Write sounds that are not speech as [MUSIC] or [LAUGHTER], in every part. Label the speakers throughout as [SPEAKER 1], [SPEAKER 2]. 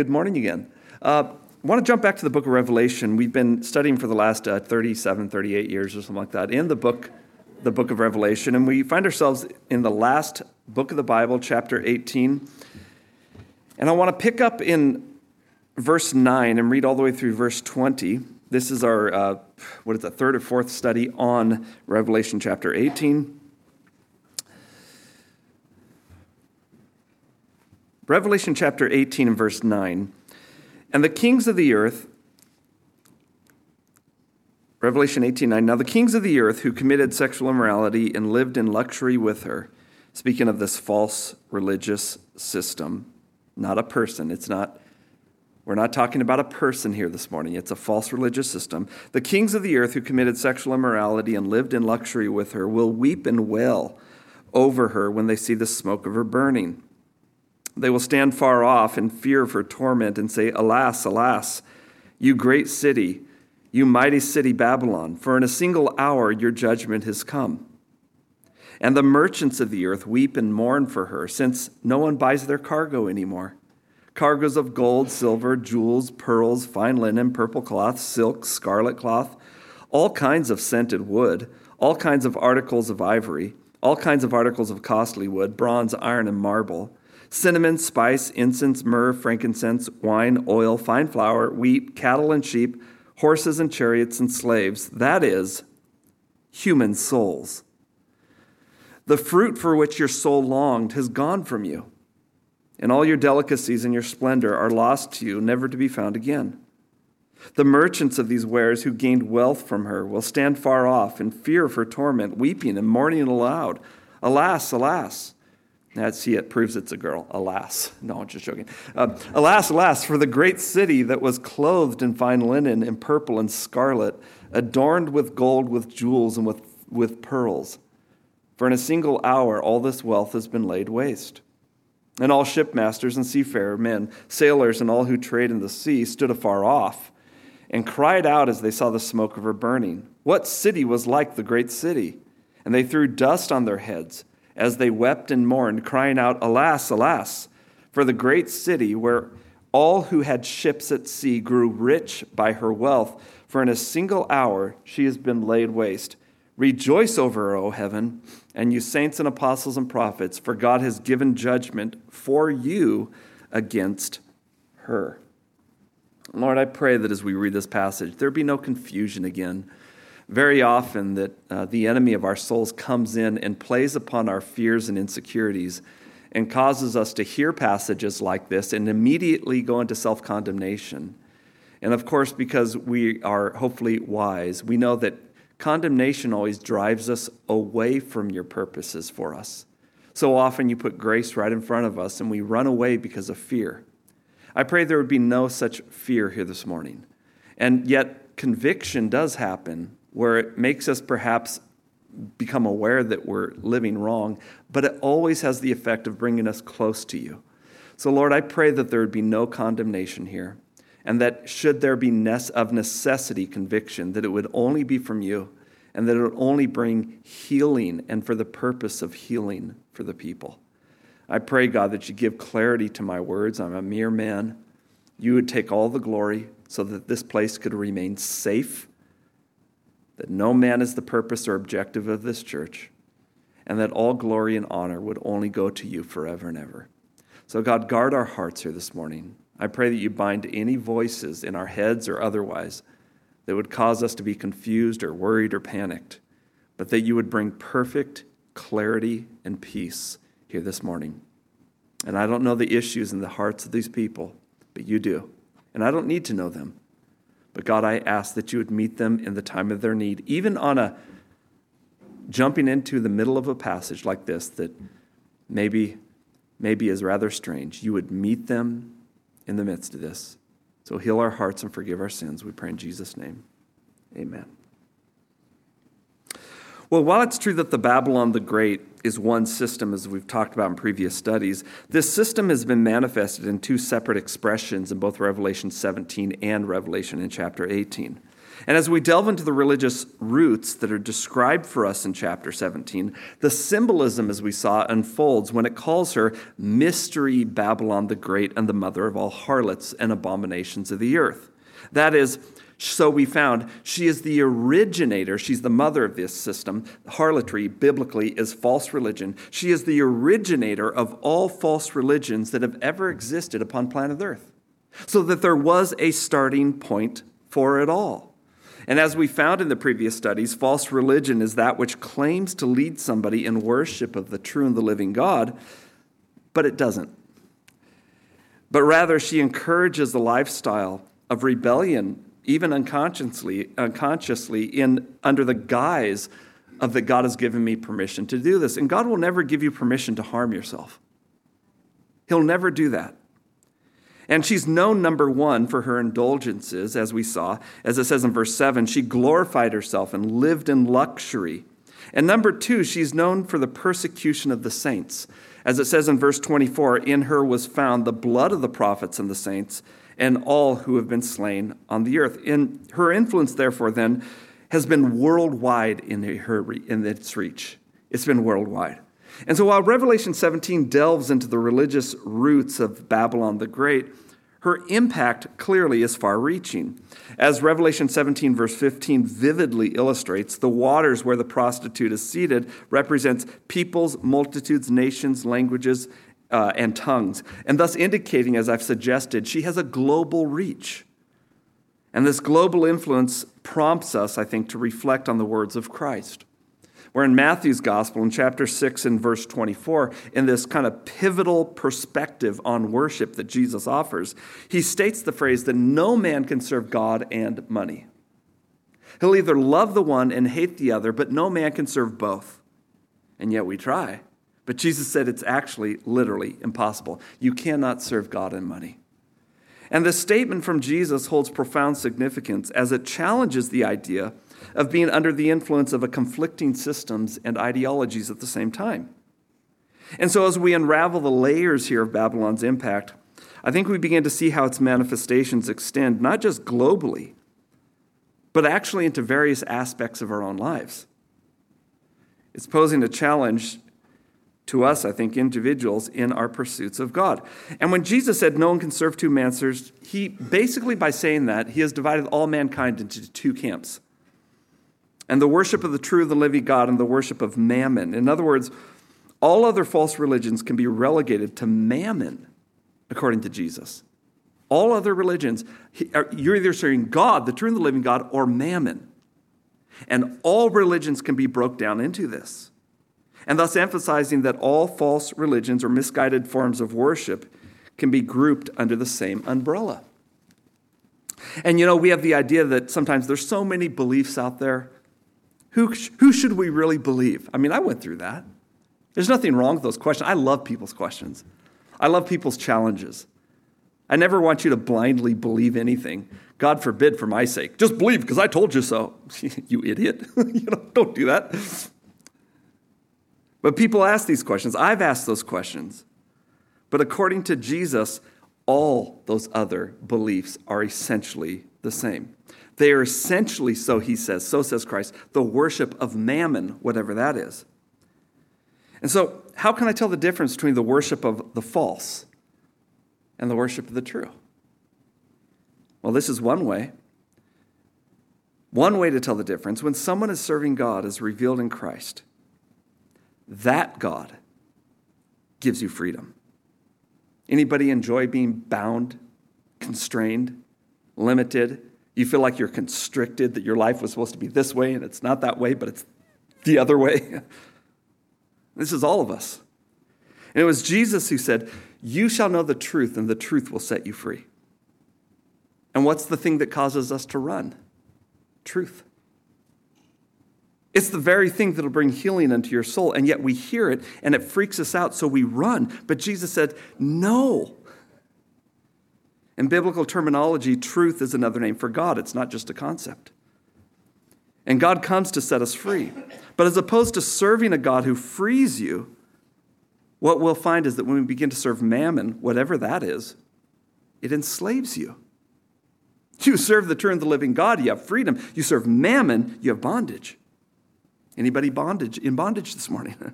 [SPEAKER 1] good morning again. Uh, I want to jump back to the book of Revelation. We've been studying for the last uh, 37, 38 years or something like that in the book, the book of Revelation, and we find ourselves in the last book of the Bible, chapter 18. And I want to pick up in verse 9 and read all the way through verse 20. This is our, uh, what is the third or fourth study on Revelation chapter 18. Revelation chapter 18 and verse 9. And the kings of the earth, Revelation 18 9. Now the kings of the earth who committed sexual immorality and lived in luxury with her, speaking of this false religious system, not a person, it's not. We're not talking about a person here this morning. It's a false religious system. The kings of the earth who committed sexual immorality and lived in luxury with her will weep and wail over her when they see the smoke of her burning. They will stand far off in fear for torment and say, Alas, alas, you great city, you mighty city Babylon, for in a single hour your judgment has come. And the merchants of the earth weep and mourn for her, since no one buys their cargo anymore. Cargoes of gold, silver, jewels, pearls, fine linen, purple cloth, silk, scarlet cloth, all kinds of scented wood, all kinds of articles of ivory, all kinds of articles of costly wood, bronze, iron, and marble cinnamon, spice, incense, myrrh, frankincense, wine, oil, fine flour, wheat, cattle and sheep, horses and chariots and slaves. That is, human souls. The fruit for which your soul longed has gone from you, and all your delicacies and your splendor are lost to you, never to be found again. The merchants of these wares who gained wealth from her will stand far off in fear of her torment, weeping and mourning aloud. Alas, alas! Now, see, it proves it's a girl. Alas. No, I'm just joking. Uh, alas, alas, for the great city that was clothed in fine linen and purple and scarlet, adorned with gold, with jewels, and with, with pearls. For in a single hour all this wealth has been laid waste. And all shipmasters and seafarer men, sailors, and all who trade in the sea stood afar off and cried out as they saw the smoke of her burning. What city was like the great city? And they threw dust on their heads as they wept and mourned, crying out, Alas, alas, for the great city where all who had ships at sea grew rich by her wealth, for in a single hour she has been laid waste. Rejoice over her, O heaven, and you saints and apostles and prophets, for God has given judgment for you against her. Lord, I pray that as we read this passage, there be no confusion again very often that uh, the enemy of our souls comes in and plays upon our fears and insecurities and causes us to hear passages like this and immediately go into self condemnation. And of course, because we are hopefully wise, we know that condemnation always drives us away from your purposes for us. So often you put grace right in front of us and we run away because of fear. I pray there would be no such fear here this morning. And yet, conviction does happen where it makes us perhaps become aware that we're living wrong, but it always has the effect of bringing us close to you. So, Lord, I pray that there would be no condemnation here, and that should there be of necessity conviction, that it would only be from you, and that it would only bring healing and for the purpose of healing for the people. I pray, God, that you give clarity to my words. I'm a mere man. You would take all the glory so that this place could remain safe that no man is the purpose or objective of this church, and that all glory and honor would only go to you forever and ever. So, God, guard our hearts here this morning. I pray that you bind any voices in our heads or otherwise that would cause us to be confused or worried or panicked, but that you would bring perfect clarity and peace here this morning. And I don't know the issues in the hearts of these people, but you do. And I don't need to know them. But God, I ask that you would meet them in the time of their need, even on a jumping into the middle of a passage like this that maybe maybe is rather strange. You would meet them in the midst of this. So heal our hearts and forgive our sins. We pray in Jesus' name. Amen. Well, while it's true that the Babylon the Great is one system, as we've talked about in previous studies, this system has been manifested in two separate expressions in both Revelation 17 and Revelation in chapter 18. And as we delve into the religious roots that are described for us in chapter 17, the symbolism, as we saw, unfolds when it calls her Mystery Babylon the Great and the mother of all harlots and abominations of the earth. That is, so we found she is the originator. She's the mother of this system. Harlotry, biblically, is false religion. She is the originator of all false religions that have ever existed upon planet Earth. So that there was a starting point for it all. And as we found in the previous studies, false religion is that which claims to lead somebody in worship of the true and the living God, but it doesn't. But rather, she encourages the lifestyle of rebellion even unconsciously, unconsciously in, under the guise of that God has given me permission to do this. And God will never give you permission to harm yourself. He'll never do that. And she's known, number one, for her indulgences, as we saw. As it says in verse 7, she glorified herself and lived in luxury. And number two, she's known for the persecution of the saints. As it says in verse 24, in her was found the blood of the prophets and the saints and all who have been slain on the earth. In her influence, therefore, then, has been worldwide in, her, in its reach. It's been worldwide. And so while Revelation 17 delves into the religious roots of Babylon the Great, her impact clearly is far reaching. As Revelation 17, verse 15 vividly illustrates, the waters where the prostitute is seated represents peoples, multitudes, nations, languages, uh, and tongues, and thus indicating, as I've suggested, she has a global reach. And this global influence prompts us, I think, to reflect on the words of Christ. Where in Matthew's gospel, in chapter 6 and verse 24, in this kind of pivotal perspective on worship that Jesus offers, he states the phrase that no man can serve God and money. He'll either love the one and hate the other, but no man can serve both. And yet we try. But Jesus said it's actually literally impossible. You cannot serve God and money. And this statement from Jesus holds profound significance as it challenges the idea of being under the influence of a conflicting systems and ideologies at the same time. And so, as we unravel the layers here of Babylon's impact, I think we begin to see how its manifestations extend not just globally, but actually into various aspects of our own lives. It's posing a challenge to us, I think, individuals in our pursuits of God. And when Jesus said no one can serve two masters, he basically, by saying that, he has divided all mankind into two camps. And the worship of the true, the living God, and the worship of mammon. In other words, all other false religions can be relegated to mammon, according to Jesus. All other religions, you're either serving God, the true and the living God, or mammon. And all religions can be broke down into this and thus emphasizing that all false religions or misguided forms of worship can be grouped under the same umbrella. And you know, we have the idea that sometimes there's so many beliefs out there. Who, who should we really believe? I mean, I went through that. There's nothing wrong with those questions. I love people's questions, I love people's challenges. I never want you to blindly believe anything. God forbid for my sake. Just believe because I told you so. [LAUGHS] you idiot. [LAUGHS] you know, don't do that. But people ask these questions. I've asked those questions. But according to Jesus, all those other beliefs are essentially the same. They are essentially, so he says, so says Christ, the worship of mammon, whatever that is. And so, how can I tell the difference between the worship of the false and the worship of the true? Well, this is one way. One way to tell the difference when someone is serving God as revealed in Christ that God gives you freedom. Anybody enjoy being bound, constrained, limited? You feel like you're constricted, that your life was supposed to be this way and it's not that way, but it's the other way. [LAUGHS] this is all of us. And it was Jesus who said, You shall know the truth, and the truth will set you free. And what's the thing that causes us to run? Truth. It's the very thing that'll bring healing into your soul, and yet we hear it and it freaks us out, so we run. But Jesus said, No. In biblical terminology, truth is another name for God, it's not just a concept. And God comes to set us free. But as opposed to serving a God who frees you, what we'll find is that when we begin to serve mammon, whatever that is, it enslaves you. You serve the true and the living God, you have freedom. You serve mammon, you have bondage. Anybody bondage in bondage this morning? [LAUGHS]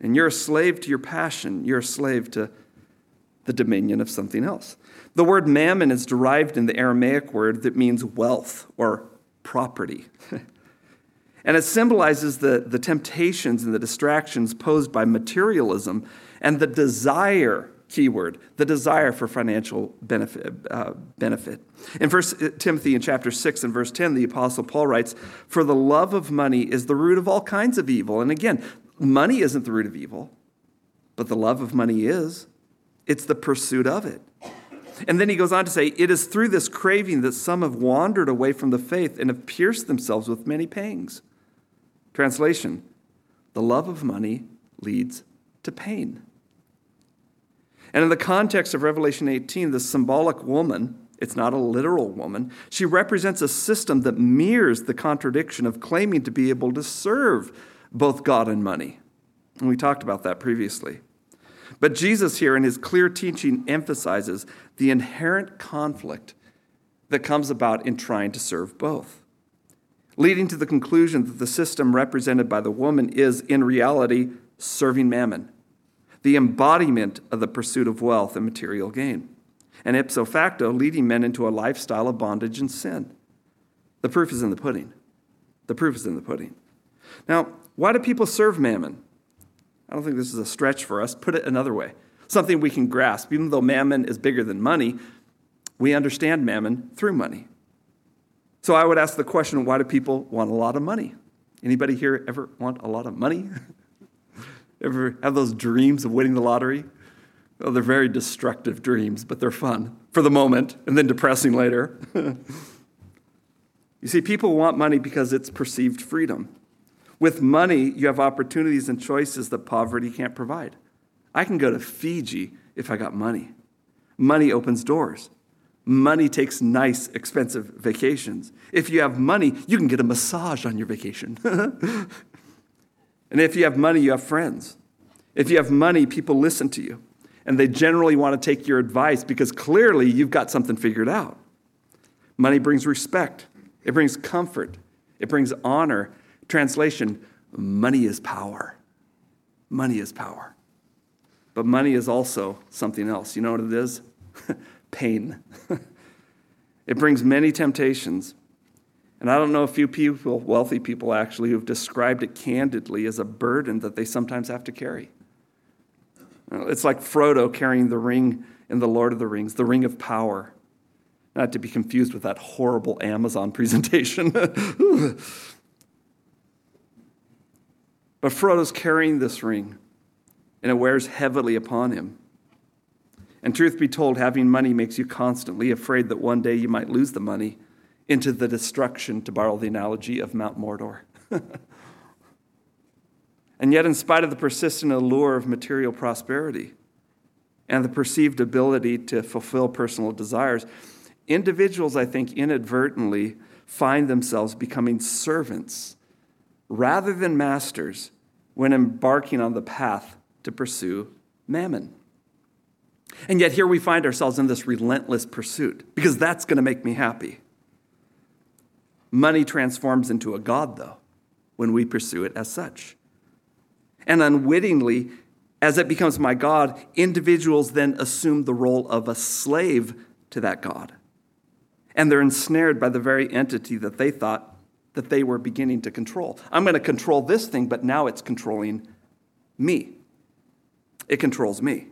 [SPEAKER 1] and you're a slave to your passion. You're a slave to the dominion of something else. The word mammon is derived in the Aramaic word that means wealth or property. [LAUGHS] and it symbolizes the, the temptations and the distractions posed by materialism and the desire keyword the desire for financial benefit, uh, benefit. in 1 timothy in chapter 6 and verse 10 the apostle paul writes for the love of money is the root of all kinds of evil and again money isn't the root of evil but the love of money is it's the pursuit of it and then he goes on to say, It is through this craving that some have wandered away from the faith and have pierced themselves with many pangs. Translation The love of money leads to pain. And in the context of Revelation 18, the symbolic woman, it's not a literal woman, she represents a system that mirrors the contradiction of claiming to be able to serve both God and money. And we talked about that previously. But Jesus, here in his clear teaching, emphasizes the inherent conflict that comes about in trying to serve both, leading to the conclusion that the system represented by the woman is, in reality, serving mammon, the embodiment of the pursuit of wealth and material gain, and ipso facto, leading men into a lifestyle of bondage and sin. The proof is in the pudding. The proof is in the pudding. Now, why do people serve mammon? I don't think this is a stretch for us. Put it another way something we can grasp. Even though mammon is bigger than money, we understand mammon through money. So I would ask the question why do people want a lot of money? Anybody here ever want a lot of money? [LAUGHS] ever have those dreams of winning the lottery? Oh, they're very destructive dreams, but they're fun for the moment and then depressing later. [LAUGHS] you see, people want money because it's perceived freedom. With money, you have opportunities and choices that poverty can't provide. I can go to Fiji if I got money. Money opens doors. Money takes nice, expensive vacations. If you have money, you can get a massage on your vacation. [LAUGHS] and if you have money, you have friends. If you have money, people listen to you. And they generally want to take your advice because clearly you've got something figured out. Money brings respect, it brings comfort, it brings honor, Translation money is power. Money is power. But money is also something else. You know what it is? [LAUGHS] Pain. [LAUGHS] it brings many temptations. And I don't know a few people, wealthy people actually, who've described it candidly as a burden that they sometimes have to carry. It's like Frodo carrying the ring in The Lord of the Rings, the ring of power. Not to be confused with that horrible Amazon [LAUGHS] presentation. But Frodo's carrying this ring, and it wears heavily upon him. And truth be told, having money makes you constantly afraid that one day you might lose the money into the destruction, to borrow the analogy of Mount Mordor. [LAUGHS] and yet, in spite of the persistent allure of material prosperity and the perceived ability to fulfill personal desires, individuals, I think, inadvertently find themselves becoming servants rather than masters when embarking on the path to pursue mammon. And yet, here we find ourselves in this relentless pursuit because that's going to make me happy. Money transforms into a God, though, when we pursue it as such. And unwittingly, as it becomes my God, individuals then assume the role of a slave to that God. And they're ensnared by the very entity that they thought that they were beginning to control. I'm going to control this thing, but now it's controlling me. It controls me.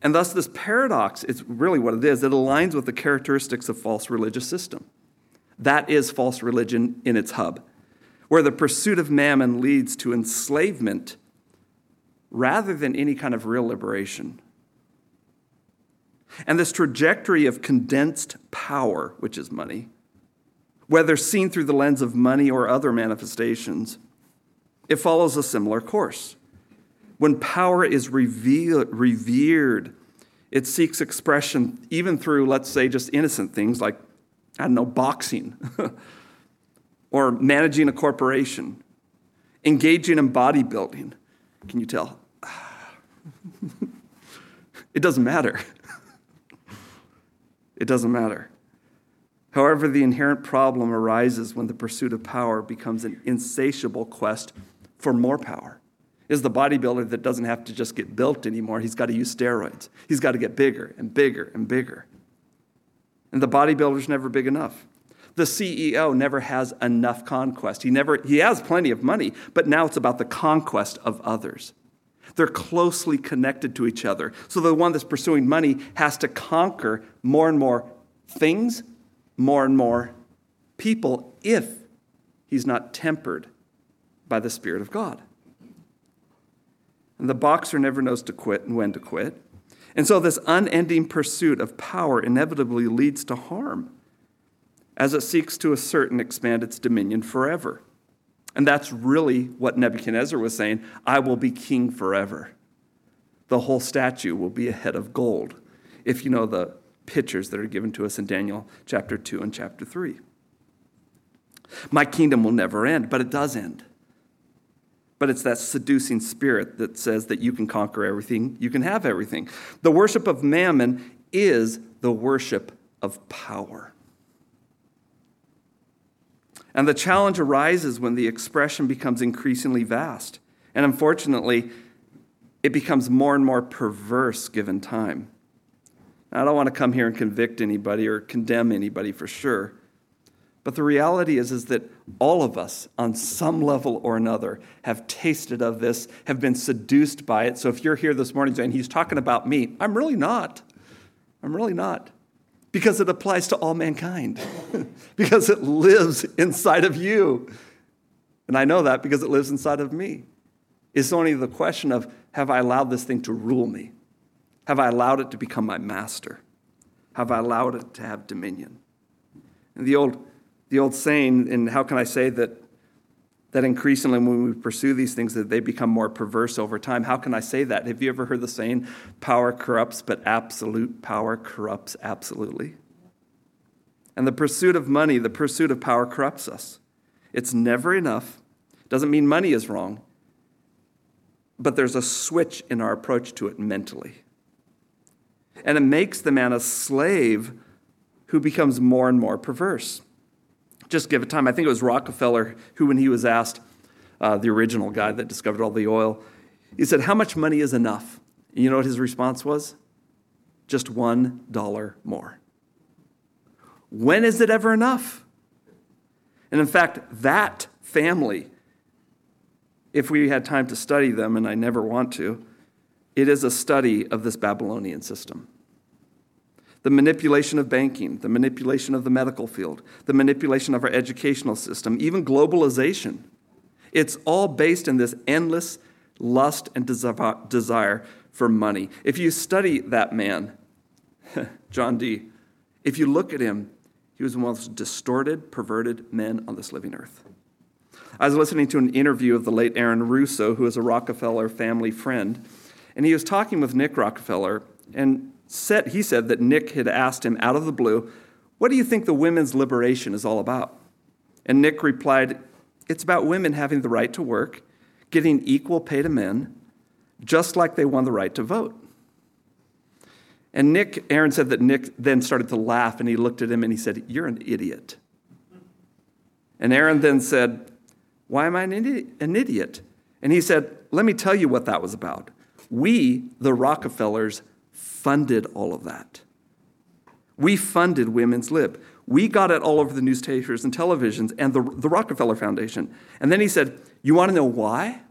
[SPEAKER 1] And thus, this paradox is really what it is. It aligns with the characteristics of false religious system. That is false religion in its hub, where the pursuit of mammon leads to enslavement rather than any kind of real liberation. And this trajectory of condensed power, which is money, whether seen through the lens of money or other manifestations, it follows a similar course. When power is revered, it seeks expression even through, let's say, just innocent things like, I don't know, boxing [LAUGHS] or managing a corporation, engaging in bodybuilding. Can you tell? [SIGHS] it doesn't matter. [LAUGHS] It doesn't matter. However, the inherent problem arises when the pursuit of power becomes an insatiable quest for more power. Is the bodybuilder that doesn't have to just get built anymore, he's got to use steroids. He's got to get bigger and bigger and bigger. And the bodybuilder's never big enough. The CEO never has enough conquest. He never he has plenty of money, but now it's about the conquest of others. They're closely connected to each other. So the one that's pursuing money has to conquer more and more things, more and more people if he's not tempered by the Spirit of God. And the boxer never knows to quit and when to quit. And so this unending pursuit of power inevitably leads to harm as it seeks to assert and expand its dominion forever. And that's really what Nebuchadnezzar was saying I will be king forever. The whole statue will be a head of gold, if you know the pictures that are given to us in Daniel chapter 2 and chapter 3. My kingdom will never end, but it does end. But it's that seducing spirit that says that you can conquer everything, you can have everything. The worship of mammon is the worship of power. And the challenge arises when the expression becomes increasingly vast. And unfortunately, it becomes more and more perverse given time. Now, I don't want to come here and convict anybody or condemn anybody for sure. But the reality is, is that all of us, on some level or another, have tasted of this, have been seduced by it. So if you're here this morning saying, he's talking about me, I'm really not. I'm really not because it applies to all mankind, [LAUGHS] because it lives inside of you. And I know that because it lives inside of me. It's only the question of have I allowed this thing to rule me? Have I allowed it to become my master? Have I allowed it to have dominion? And the old, the old saying, and how can I say that that increasingly when we pursue these things that they become more perverse over time? How can i say that? Have you ever heard the saying power corrupts but absolute power corrupts absolutely and the pursuit of money the pursuit of power corrupts us. It's never enough. Doesn't mean money is wrong but there's a switch in our approach to it mentally. And it makes the man a slave who becomes more and more perverse just give it time. I think it was Rockefeller who, when he was asked, uh, the original guy that discovered all the oil, he said, How much money is enough? And you know what his response was? Just one dollar more. When is it ever enough? And in fact, that family, if we had time to study them, and I never want to, it is a study of this Babylonian system the manipulation of banking, the manipulation of the medical field, the manipulation of our educational system, even globalization. It's all based in this endless lust and desire for money. If you study that man, [LAUGHS] John D., if you look at him, he was one of the most distorted, perverted men on this living earth. I was listening to an interview of the late Aaron Russo, who is a Rockefeller family friend, and he was talking with Nick Rockefeller, and said, he said that Nick had asked him out of the blue, What do you think the women's liberation is all about? And Nick replied, It's about women having the right to work, getting equal pay to men, just like they won the right to vote. And Nick, Aaron said that Nick then started to laugh and he looked at him and he said, You're an idiot. And Aaron then said, Why am I an idiot? And he said, Let me tell you what that was about. We, the Rockefellers, funded all of that. We funded Women's Lib. We got it all over the newspapers and televisions and the, the Rockefeller Foundation. And then he said, You want to know why?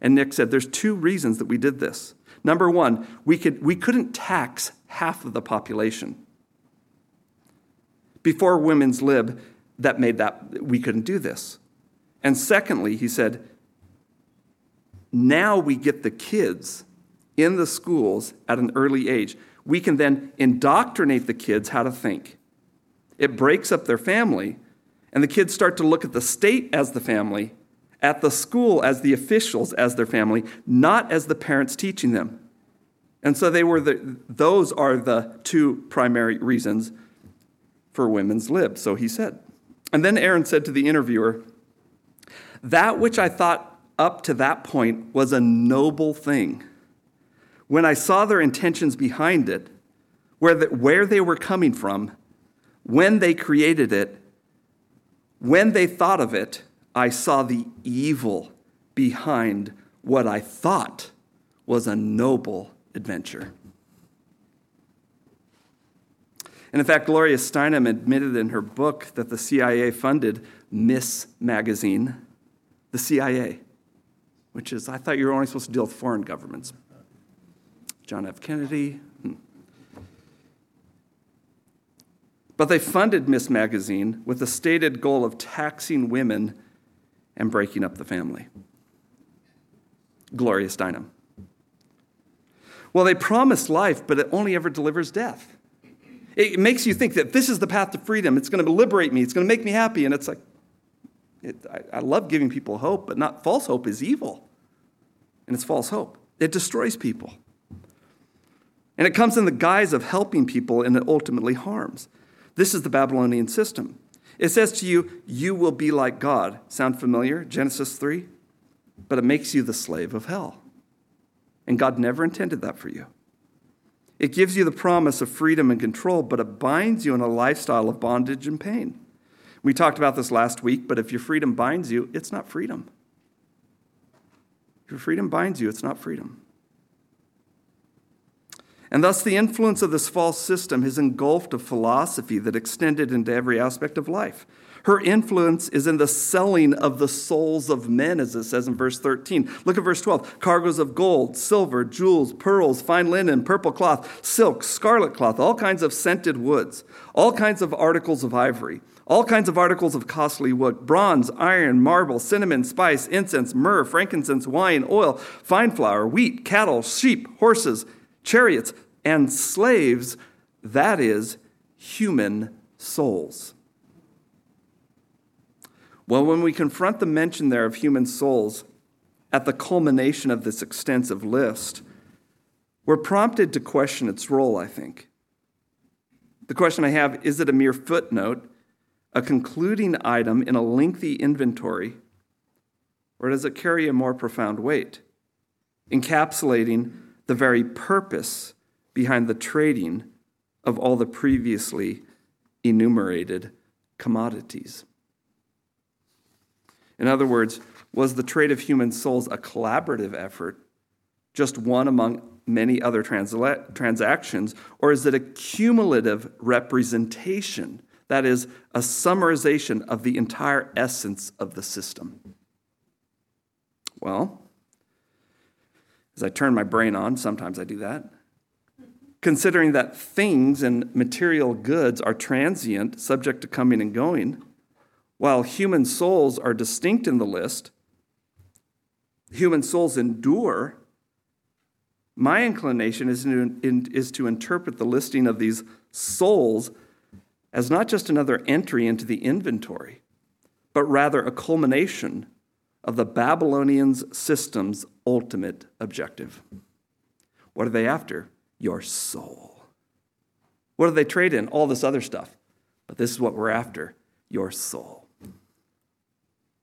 [SPEAKER 1] And Nick said, There's two reasons that we did this. Number one, we, could, we couldn't tax half of the population. Before Women's Lib, that made that, we couldn't do this. And secondly, he said, now we get the kids in the schools at an early age. We can then indoctrinate the kids how to think. It breaks up their family, and the kids start to look at the state as the family, at the school as the officials as their family, not as the parents teaching them. And so they were the, those are the two primary reasons for women's lib, so he said. And then Aaron said to the interviewer, That which I thought up to that point was a noble thing when I saw their intentions behind it, where, the, where they were coming from, when they created it, when they thought of it, I saw the evil behind what I thought was a noble adventure. And in fact, Gloria Steinem admitted in her book that the CIA funded Ms. Magazine, the CIA, which is, I thought you were only supposed to deal with foreign governments. John F. Kennedy. Hmm. But they funded Ms. Magazine with the stated goal of taxing women and breaking up the family. Gloria Steinem. Well, they promise life, but it only ever delivers death. It makes you think that this is the path to freedom. It's going to liberate me. It's going to make me happy. And it's like, it, I, I love giving people hope, but not false hope is evil. And it's false hope. It destroys people. And it comes in the guise of helping people, and it ultimately harms. This is the Babylonian system. It says to you, You will be like God. Sound familiar? Genesis 3? But it makes you the slave of hell. And God never intended that for you. It gives you the promise of freedom and control, but it binds you in a lifestyle of bondage and pain. We talked about this last week, but if your freedom binds you, it's not freedom. If your freedom binds you, it's not freedom. And thus, the influence of this false system has engulfed a philosophy that extended into every aspect of life. Her influence is in the selling of the souls of men, as it says in verse 13. Look at verse 12 cargoes of gold, silver, jewels, pearls, fine linen, purple cloth, silk, scarlet cloth, all kinds of scented woods, all kinds of articles of ivory, all kinds of articles of costly wood, bronze, iron, marble, cinnamon, spice, incense, myrrh, frankincense, wine, oil, fine flour, wheat, cattle, sheep, horses, chariots, and slaves, that is, human souls. Well, when we confront the mention there of human souls at the culmination of this extensive list, we're prompted to question its role, I think. The question I have is it a mere footnote, a concluding item in a lengthy inventory, or does it carry a more profound weight, encapsulating the very purpose behind the trading of all the previously enumerated commodities? In other words, was the trade of human souls a collaborative effort, just one among many other transla- transactions, or is it a cumulative representation? That is, a summarization of the entire essence of the system. Well, as I turn my brain on, sometimes I do that. Considering that things and material goods are transient, subject to coming and going, while human souls are distinct in the list, human souls endure. My inclination is to, is to interpret the listing of these souls as not just another entry into the inventory, but rather a culmination of the Babylonians' system's ultimate objective. What are they after? Your soul. What do they trade in? All this other stuff. But this is what we're after your soul.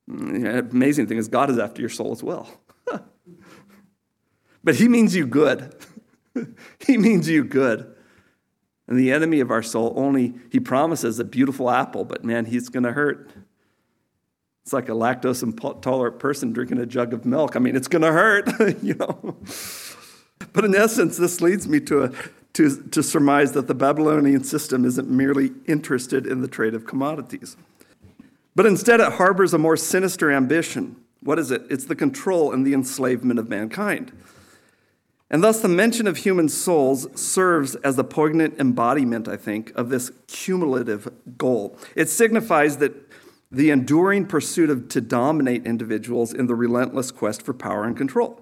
[SPEAKER 1] Mm, the amazing thing is, God is after your soul as well. [LAUGHS] but He means you good. [LAUGHS] he means you good. And the enemy of our soul only, He promises a beautiful apple, but man, He's going to hurt. It's like a lactose intolerant person drinking a jug of milk. I mean, it's going to hurt, [LAUGHS] you know. But in essence, this leads me to, a, to, to surmise that the Babylonian system isn't merely interested in the trade of commodities. But instead, it harbors a more sinister ambition. What is it? It's the control and the enslavement of mankind. And thus, the mention of human souls serves as the poignant embodiment, I think, of this cumulative goal. It signifies that the enduring pursuit of to dominate individuals in the relentless quest for power and control.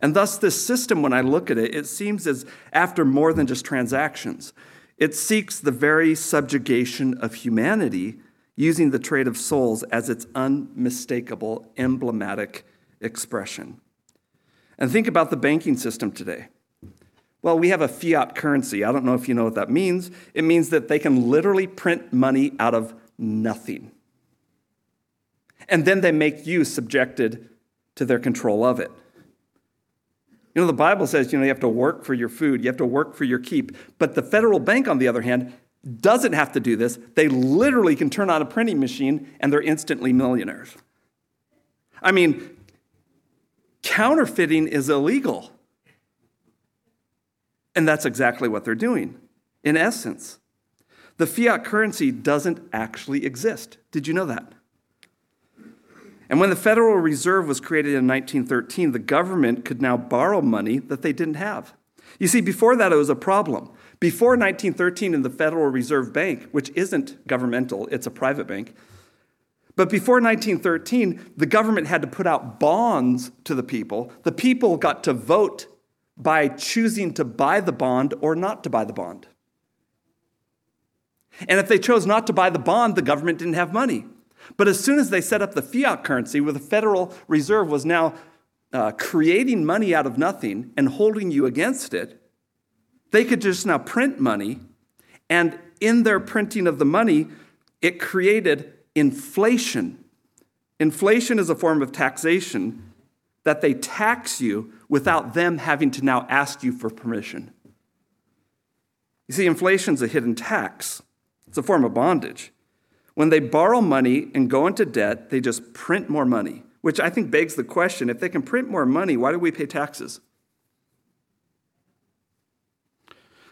[SPEAKER 1] And thus, this system, when I look at it, it seems as after more than just transactions. It seeks the very subjugation of humanity using the trade of souls as its unmistakable, emblematic expression. And think about the banking system today. Well, we have a fiat currency. I don't know if you know what that means. It means that they can literally print money out of nothing. And then they make you subjected to their control of it. You know, the Bible says, you know, you have to work for your food, you have to work for your keep. But the federal bank, on the other hand, doesn't have to do this. They literally can turn on a printing machine and they're instantly millionaires. I mean, counterfeiting is illegal. And that's exactly what they're doing, in essence. The fiat currency doesn't actually exist. Did you know that? And when the Federal Reserve was created in 1913, the government could now borrow money that they didn't have. You see, before that, it was a problem. Before 1913, in the Federal Reserve Bank, which isn't governmental, it's a private bank, but before 1913, the government had to put out bonds to the people. The people got to vote by choosing to buy the bond or not to buy the bond. And if they chose not to buy the bond, the government didn't have money. But as soon as they set up the fiat currency, where the Federal Reserve was now uh, creating money out of nothing and holding you against it, they could just now print money. And in their printing of the money, it created inflation. Inflation is a form of taxation that they tax you without them having to now ask you for permission. You see, inflation is a hidden tax, it's a form of bondage. When they borrow money and go into debt, they just print more money, which I think begs the question if they can print more money, why do we pay taxes?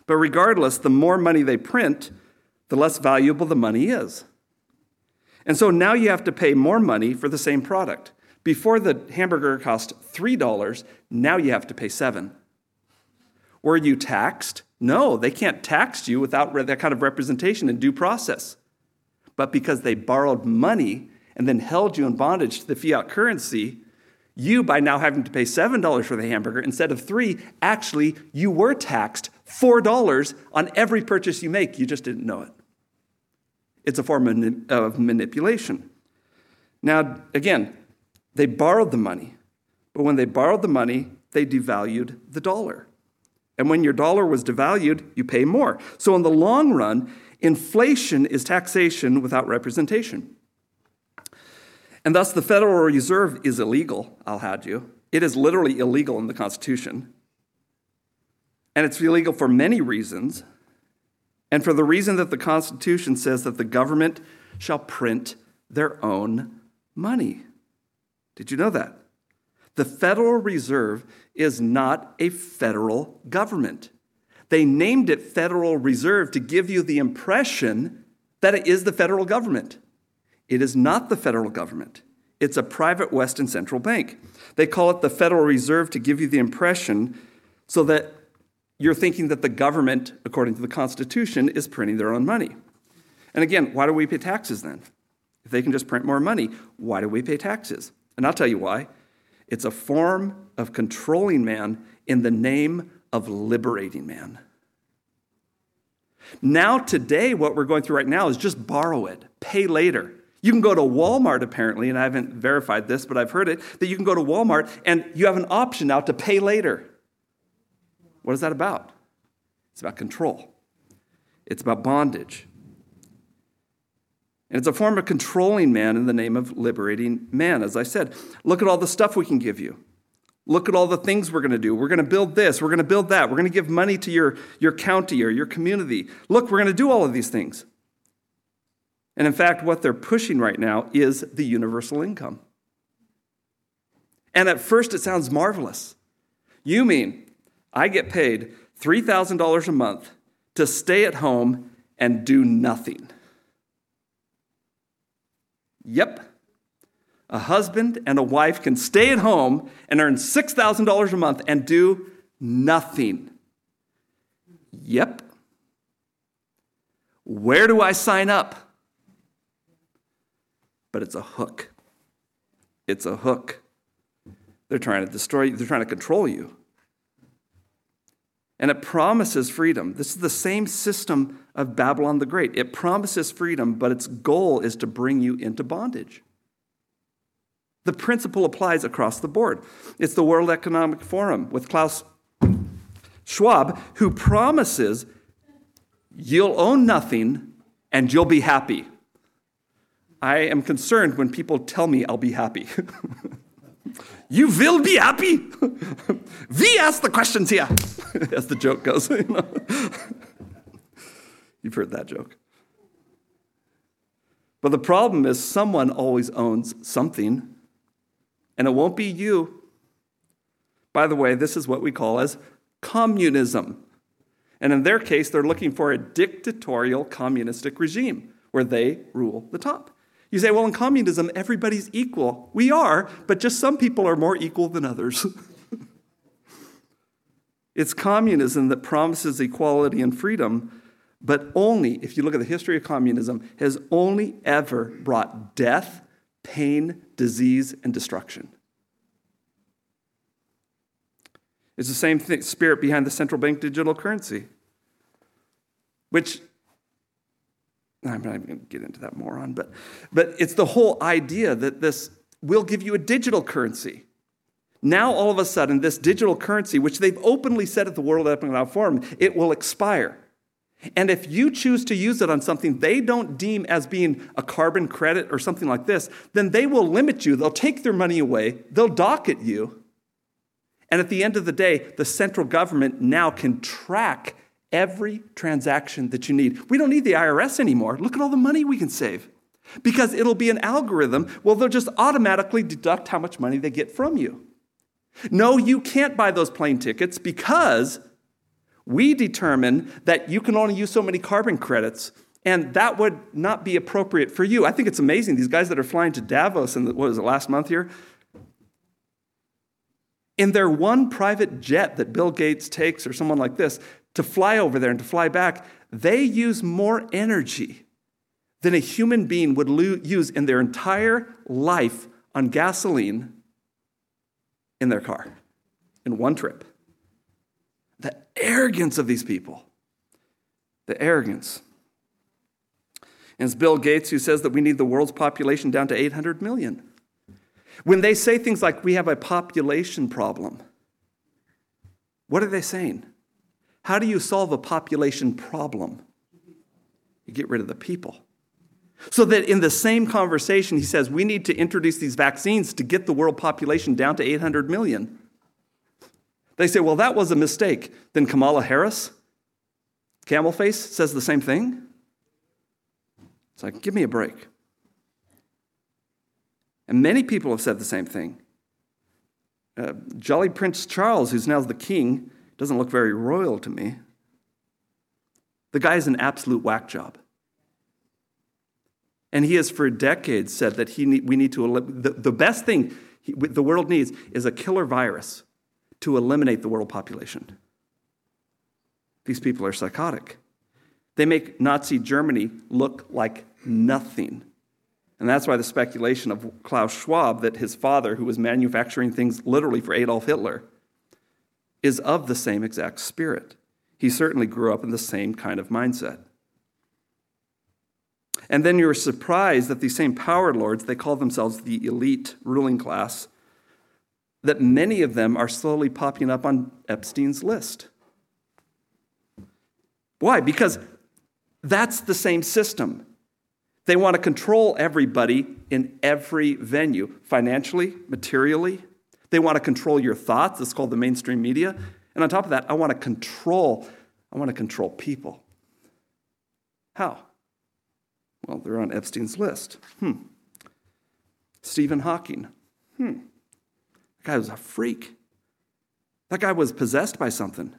[SPEAKER 1] But regardless, the more money they print, the less valuable the money is. And so now you have to pay more money for the same product. Before the hamburger cost $3, now you have to pay 7. Were you taxed? No, they can't tax you without that kind of representation and due process but because they borrowed money and then held you in bondage to the fiat currency, you, by now having to pay $7 for the hamburger instead of 3 actually, you were taxed $4 on every purchase you make. You just didn't know it. It's a form of manipulation. Now, again, they borrowed the money, but when they borrowed the money, they devalued the dollar. And when your dollar was devalued, you pay more. So, in the long run, Inflation is taxation without representation. And thus, the Federal Reserve is illegal, I'll have you. It is literally illegal in the Constitution. And it's illegal for many reasons. And for the reason that the Constitution says that the government shall print their own money. Did you know that? The Federal Reserve is not a federal government. They named it Federal Reserve to give you the impression that it is the federal government. It is not the federal government. It's a private Western central bank. They call it the Federal Reserve to give you the impression so that you're thinking that the government, according to the Constitution, is printing their own money. And again, why do we pay taxes then? If they can just print more money, why do we pay taxes? And I'll tell you why. It's a form of controlling man in the name of liberating man. Now, today, what we're going through right now is just borrow it, pay later. You can go to Walmart, apparently, and I haven't verified this, but I've heard it, that you can go to Walmart and you have an option now to pay later. What is that about? It's about control, it's about bondage. And it's a form of controlling man in the name of liberating man. As I said, look at all the stuff we can give you. Look at all the things we're going to do. We're going to build this. We're going to build that. We're going to give money to your, your county or your community. Look, we're going to do all of these things. And in fact, what they're pushing right now is the universal income. And at first, it sounds marvelous. You mean I get paid $3,000 a month to stay at home and do nothing? Yep a husband and a wife can stay at home and earn $6,000 a month and do nothing. Yep. Where do I sign up? But it's a hook. It's a hook. They're trying to destroy you, they're trying to control you. And it promises freedom. This is the same system of Babylon the Great. It promises freedom, but its goal is to bring you into bondage. The principle applies across the board. It's the World Economic Forum with Klaus Schwab, who promises you'll own nothing and you'll be happy. I am concerned when people tell me I'll be happy. [LAUGHS] You will be happy. [LAUGHS] we ask the questions here, [LAUGHS] as the joke goes. You know? You've heard that joke. But the problem is, someone always owns something, and it won't be you. By the way, this is what we call as communism. And in their case, they're looking for a dictatorial communistic regime where they rule the top. You say, well, in communism, everybody's equal. We are, but just some people are more equal than others. [LAUGHS] it's communism that promises equality and freedom, but only, if you look at the history of communism, has only ever brought death, pain, disease, and destruction. It's the same thing, spirit behind the central bank digital currency, which I'm not even going to get into that moron, but, but it's the whole idea that this will give you a digital currency. Now, all of a sudden, this digital currency, which they've openly said at the World Economic Forum, it will expire. And if you choose to use it on something they don't deem as being a carbon credit or something like this, then they will limit you. They'll take their money away, they'll docket you. And at the end of the day, the central government now can track every transaction that you need. We don't need the IRS anymore. Look at all the money we can save. Because it'll be an algorithm, well, they'll just automatically deduct how much money they get from you. No, you can't buy those plane tickets because we determine that you can only use so many carbon credits, and that would not be appropriate for you. I think it's amazing. These guys that are flying to Davos in, the, what was it, last month here? In their one private jet that Bill Gates takes or someone like this to fly over there and to fly back, they use more energy than a human being would lo- use in their entire life on gasoline in their car in one trip. Arrogance of these people. The arrogance. And it's Bill Gates who says that we need the world's population down to 800 million. When they say things like we have a population problem, what are they saying? How do you solve a population problem? You get rid of the people. So that in the same conversation, he says we need to introduce these vaccines to get the world population down to 800 million. They say, well, that was a mistake. Then Kamala Harris, camel face, says the same thing. It's like, give me a break. And many people have said the same thing. Uh, Jolly Prince Charles, who's now the king, doesn't look very royal to me. The guy is an absolute whack job. And he has for decades said that he need, we need to, the, the best thing he, the world needs is a killer virus to eliminate the world population. These people are psychotic. They make Nazi Germany look like nothing. And that's why the speculation of Klaus Schwab that his father, who was manufacturing things literally for Adolf Hitler, is of the same exact spirit. He certainly grew up in the same kind of mindset. And then you're surprised that these same power lords, they call themselves the elite ruling class, that many of them are slowly popping up on Epstein's list. Why? Because that's the same system. They want to control everybody in every venue, financially, materially. They want to control your thoughts. It's called the mainstream media. And on top of that, I want to control, I want to control people. How? Well, they're on Epstein's list. Hmm. Stephen Hawking. Hmm. That guy was a freak. That guy was possessed by something.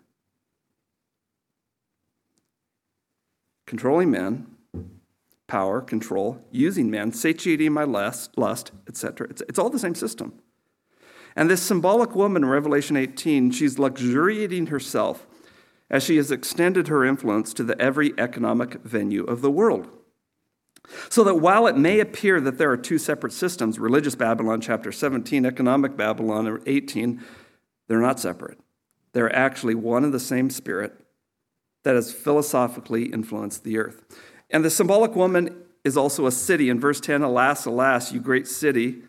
[SPEAKER 1] Controlling men, power, control, using men, satiating my lust, lust etc. It's, it's all the same system. And this symbolic woman in Revelation 18, she's luxuriating herself as she has extended her influence to the every economic venue of the world. So that while it may appear that there are two separate systems, religious Babylon, chapter 17, economic Babylon, 18, they're not separate. They're actually one and the same spirit that has philosophically influenced the earth. And the symbolic woman is also a city. In verse 10, alas, alas, you great city,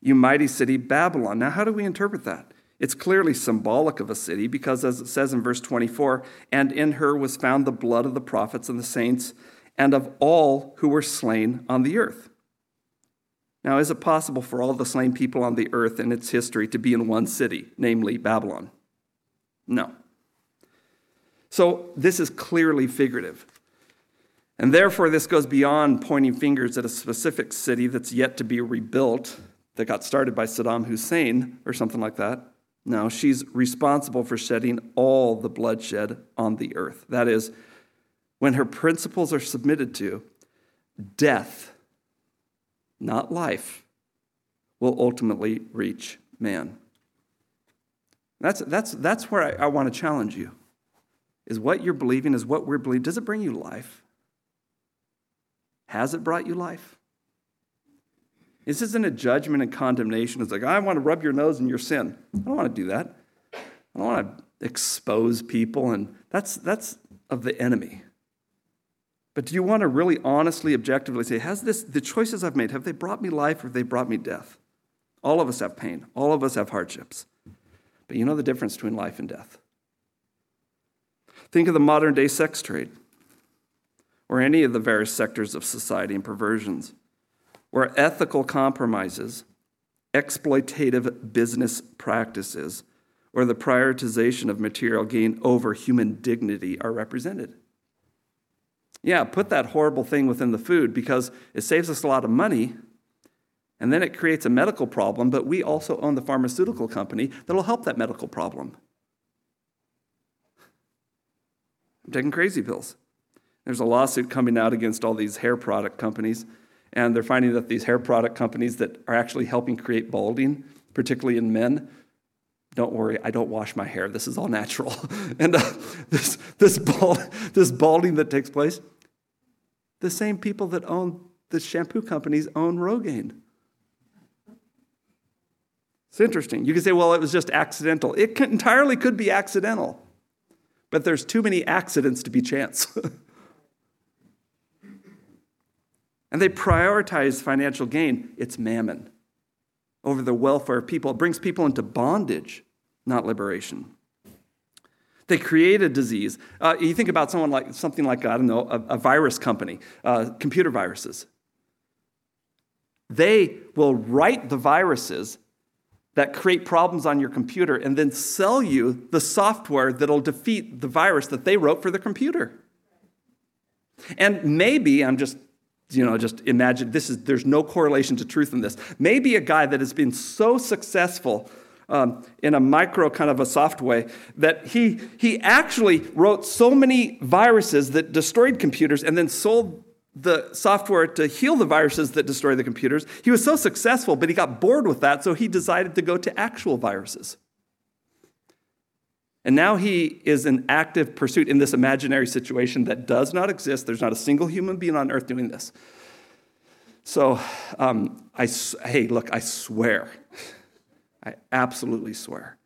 [SPEAKER 1] you mighty city, Babylon. Now, how do we interpret that? It's clearly symbolic of a city because, as it says in verse 24, and in her was found the blood of the prophets and the saints and of all who were slain on the earth. Now, is it possible for all the slain people on the earth in its history to be in one city, namely Babylon? No. So, this is clearly figurative. And therefore, this goes beyond pointing fingers at a specific city that's yet to be rebuilt, that got started by Saddam Hussein or something like that. No, she's responsible for shedding all the bloodshed on the earth. That is, when her principles are submitted to, death, not life, will ultimately reach man. That's, that's, that's where I, I want to challenge you. Is what you're believing, is what we're believing, does it bring you life? Has it brought you life? This isn't a judgment and condemnation. It's like, I want to rub your nose in your sin. I don't want to do that. I don't want to expose people, and that's, that's of the enemy. But do you want to really honestly, objectively say, has this, the choices I've made, have they brought me life or have they brought me death? All of us have pain. All of us have hardships. But you know the difference between life and death. Think of the modern day sex trade or any of the various sectors of society and perversions where ethical compromises, exploitative business practices, or the prioritization of material gain over human dignity are represented. Yeah, put that horrible thing within the food because it saves us a lot of money and then it creates a medical problem, but we also own the pharmaceutical company that'll help that medical problem. I'm taking crazy pills. There's a lawsuit coming out against all these hair product companies and they're finding that these hair product companies that are actually helping create balding, particularly in men, don't worry, I don't wash my hair. This is all natural. [LAUGHS] and uh, this, this, bald, this balding that takes place, the same people that own the shampoo companies own Rogaine. It's interesting. You can say, well, it was just accidental. It entirely could be accidental, but there's too many accidents to be chance. [LAUGHS] and they prioritize financial gain, it's mammon, over the welfare of people. It brings people into bondage, not liberation. They create a disease. Uh, you think about someone like something like I don't know a, a virus company, uh, computer viruses. They will write the viruses that create problems on your computer and then sell you the software that'll defeat the virus that they wrote for the computer. And maybe I'm just you know, just imagine this is, there's no correlation to truth in this. Maybe a guy that has been so successful um, in a micro kind of a soft way that he, he actually wrote so many viruses that destroyed computers and then sold the software to heal the viruses that destroy the computers. He was so successful, but he got bored with that, so he decided to go to actual viruses. And now he is in active pursuit in this imaginary situation that does not exist. There's not a single human being on earth doing this. So, um, I, hey, look, I swear, I absolutely swear.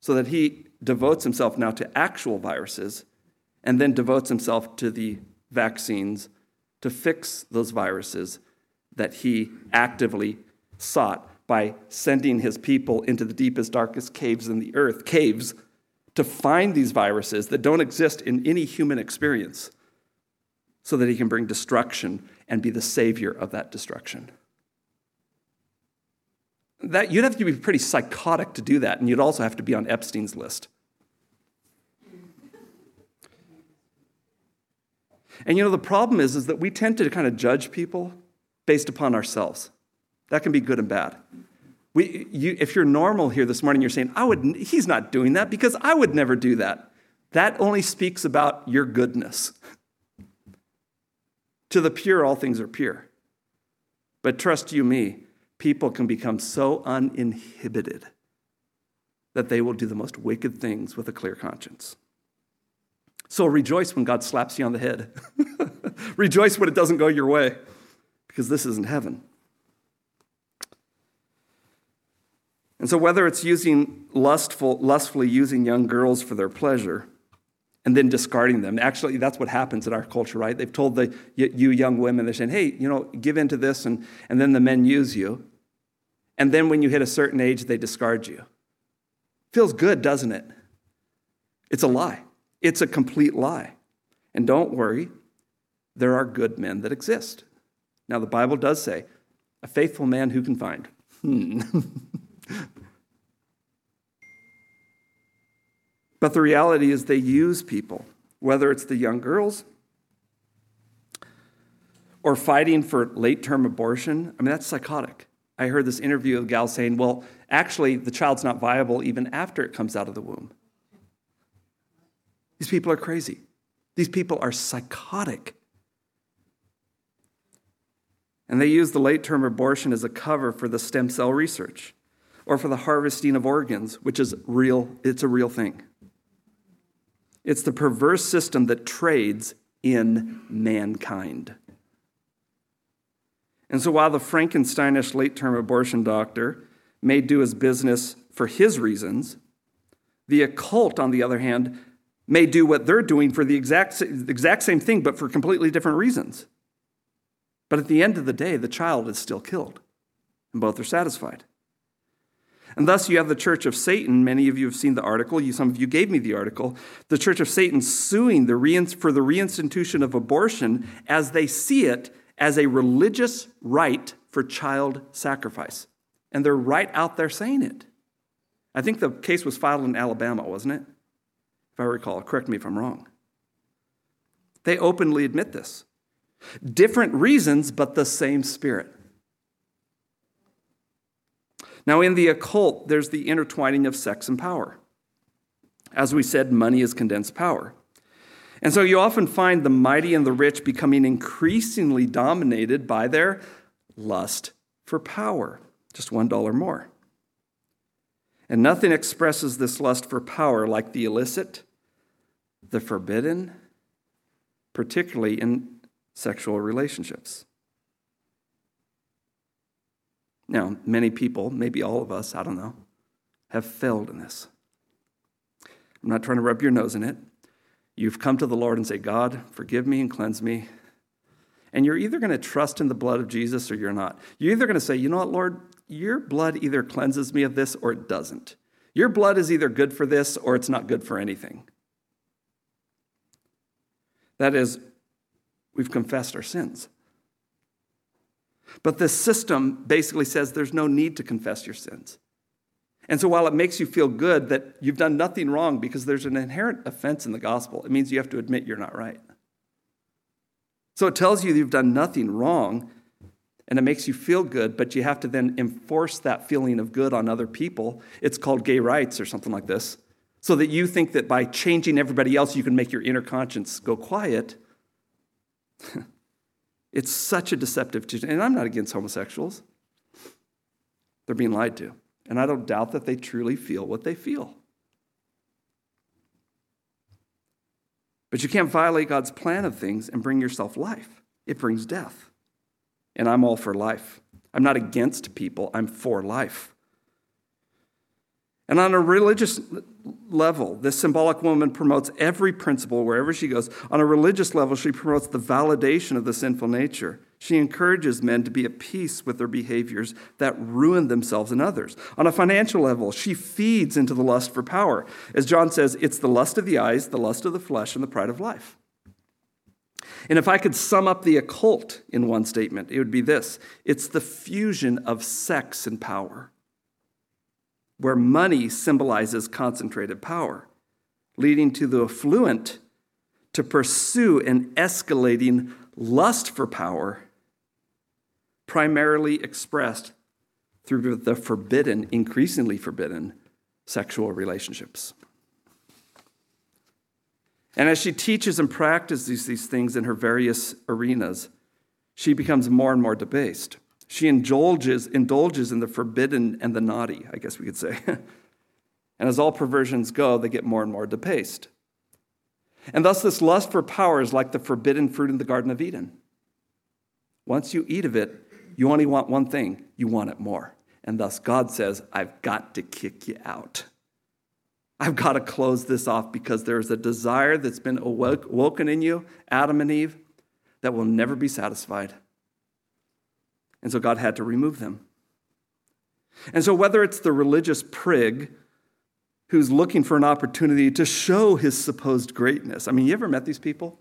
[SPEAKER 1] So that he devotes himself now to actual viruses and then devotes himself to the vaccines to fix those viruses that he actively sought by sending his people into the deepest, darkest caves in the earth, caves, to find these viruses that don't exist in any human experience, so that he can bring destruction and be the savior of that destruction. That, you'd have to be pretty psychotic to do that, and you'd also have to be on Epstein's list. And you know, the problem is, is that we tend to kind of judge people based upon ourselves. That can be good and bad. We, you, if you're normal here this morning, you're saying, I would, he's not doing that because I would never do that. That only speaks about your goodness. to the pure, all things are pure. But trust you me, people can become so uninhibited that they will do the most wicked things with a clear conscience. So rejoice when God slaps you on the head. [LAUGHS] rejoice when it doesn't go your way, because this isn't heaven. And so, whether it's using lustful, lustfully using young girls for their pleasure and then discarding them, actually, that's what happens in our culture, right? They've told the, you young women, they're saying, hey, you know, give in to this, and, and then the men use you. And then when you hit a certain age, they discard you. Feels good, doesn't it? It's a lie. It's a complete lie. And don't worry, there are good men that exist. Now, the Bible does say A faithful man who can find. Hmm. [LAUGHS] but the reality is, they use people, whether it's the young girls or fighting for late term abortion. I mean, that's psychotic. I heard this interview of a gal saying, well, actually, the child's not viable even after it comes out of the womb. These people are crazy. These people are psychotic. And they use the late term abortion as a cover for the stem cell research or for the harvesting of organs, which is real, it's a real thing. It's the perverse system that trades in mankind. And so while the Frankensteinish late term abortion doctor may do his business for his reasons, the occult, on the other hand, may do what they're doing for the exact, exact same thing, but for completely different reasons. But at the end of the day, the child is still killed, and both are satisfied. And thus, you have the Church of Satan. Many of you have seen the article. You, some of you gave me the article. The Church of Satan suing the for the reinstitution of abortion as they see it as a religious right for child sacrifice. And they're right out there saying it. I think the case was filed in Alabama, wasn't it? If I recall. Correct me if I'm wrong. They openly admit this. Different reasons, but the same spirit. Now, in the occult, there's the intertwining of sex and power. As we said, money is condensed power. And so you often find the mighty and the rich becoming increasingly dominated by their lust for power, just one dollar more. And nothing expresses this lust for power like the illicit, the forbidden, particularly in sexual relationships. Now, many people, maybe all of us, I don't know, have failed in this. I'm not trying to rub your nose in it. You've come to the Lord and say, God, forgive me and cleanse me. And you're either going to trust in the blood of Jesus or you're not. You're either going to say, you know what, Lord, your blood either cleanses me of this or it doesn't. Your blood is either good for this or it's not good for anything. That is, we've confessed our sins. But this system basically says there's no need to confess your sins. And so while it makes you feel good that you've done nothing wrong because there's an inherent offense in the gospel, it means you have to admit you're not right. So it tells you you've done nothing wrong and it makes you feel good, but you have to then enforce that feeling of good on other people. It's called gay rights or something like this. So that you think that by changing everybody else, you can make your inner conscience go quiet. [LAUGHS] it's such a deceptive. And I'm not against homosexuals, they're being lied to. And I don't doubt that they truly feel what they feel. But you can't violate God's plan of things and bring yourself life. It brings death. And I'm all for life. I'm not against people, I'm for life. And on a religious level, this symbolic woman promotes every principle wherever she goes. On a religious level, she promotes the validation of the sinful nature. She encourages men to be at peace with their behaviors that ruin themselves and others. On a financial level, she feeds into the lust for power. As John says, it's the lust of the eyes, the lust of the flesh, and the pride of life. And if I could sum up the occult in one statement, it would be this it's the fusion of sex and power where money symbolizes concentrated power, leading to the affluent to pursue an escalating lust for power, primarily expressed through the forbidden, increasingly forbidden, sexual relationships. And as she teaches and practices these things in her various arenas, she becomes more and more debased. She indulges, indulges in the forbidden and the naughty, I guess we could say. [LAUGHS] and as all perversions go, they get more and more debased. And thus, this lust for power is like the forbidden fruit in the Garden of Eden. Once you eat of it, you only want one thing you want it more. And thus, God says, I've got to kick you out. I've got to close this off because there's a desire that's been awoken in you, Adam and Eve, that will never be satisfied. And so God had to remove them. And so, whether it's the religious prig who's looking for an opportunity to show his supposed greatness, I mean, you ever met these people?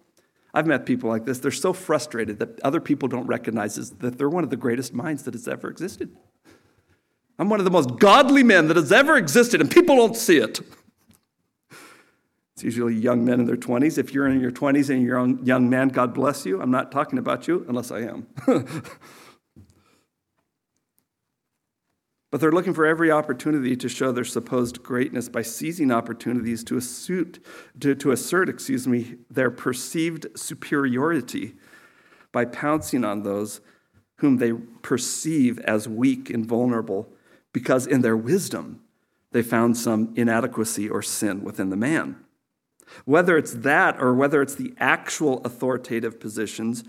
[SPEAKER 1] I've met people like this. They're so frustrated that other people don't recognize that they're one of the greatest minds that has ever existed. I'm one of the most godly men that has ever existed, and people don't see it. It's usually young men in their 20s. If you're in your 20s and you're a young man, God bless you. I'm not talking about you unless I am. [LAUGHS] but they're looking for every opportunity to show their supposed greatness by seizing opportunities to assert, to, to assert excuse me, their perceived superiority by pouncing on those whom they perceive as weak and vulnerable because in their wisdom they found some inadequacy or sin within the man. Whether it's that or whether it's the actual authoritative positions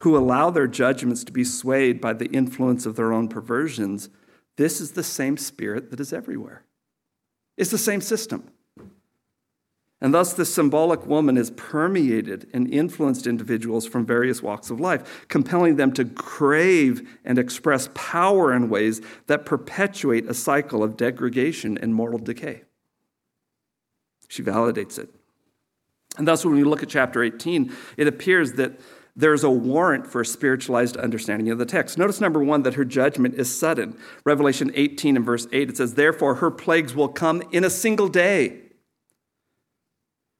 [SPEAKER 1] who allow their judgments to be swayed by the influence of their own perversions, this is the same spirit that is everywhere. It's the same system. And thus, this symbolic woman has permeated and influenced individuals from various walks of life, compelling them to crave and express power in ways that perpetuate a cycle of degradation and moral decay. She validates it. And thus, when we look at chapter 18, it appears that there's a warrant for a spiritualized understanding of the text. Notice number one that her judgment is sudden. Revelation 18 and verse 8, it says, Therefore her plagues will come in a single day.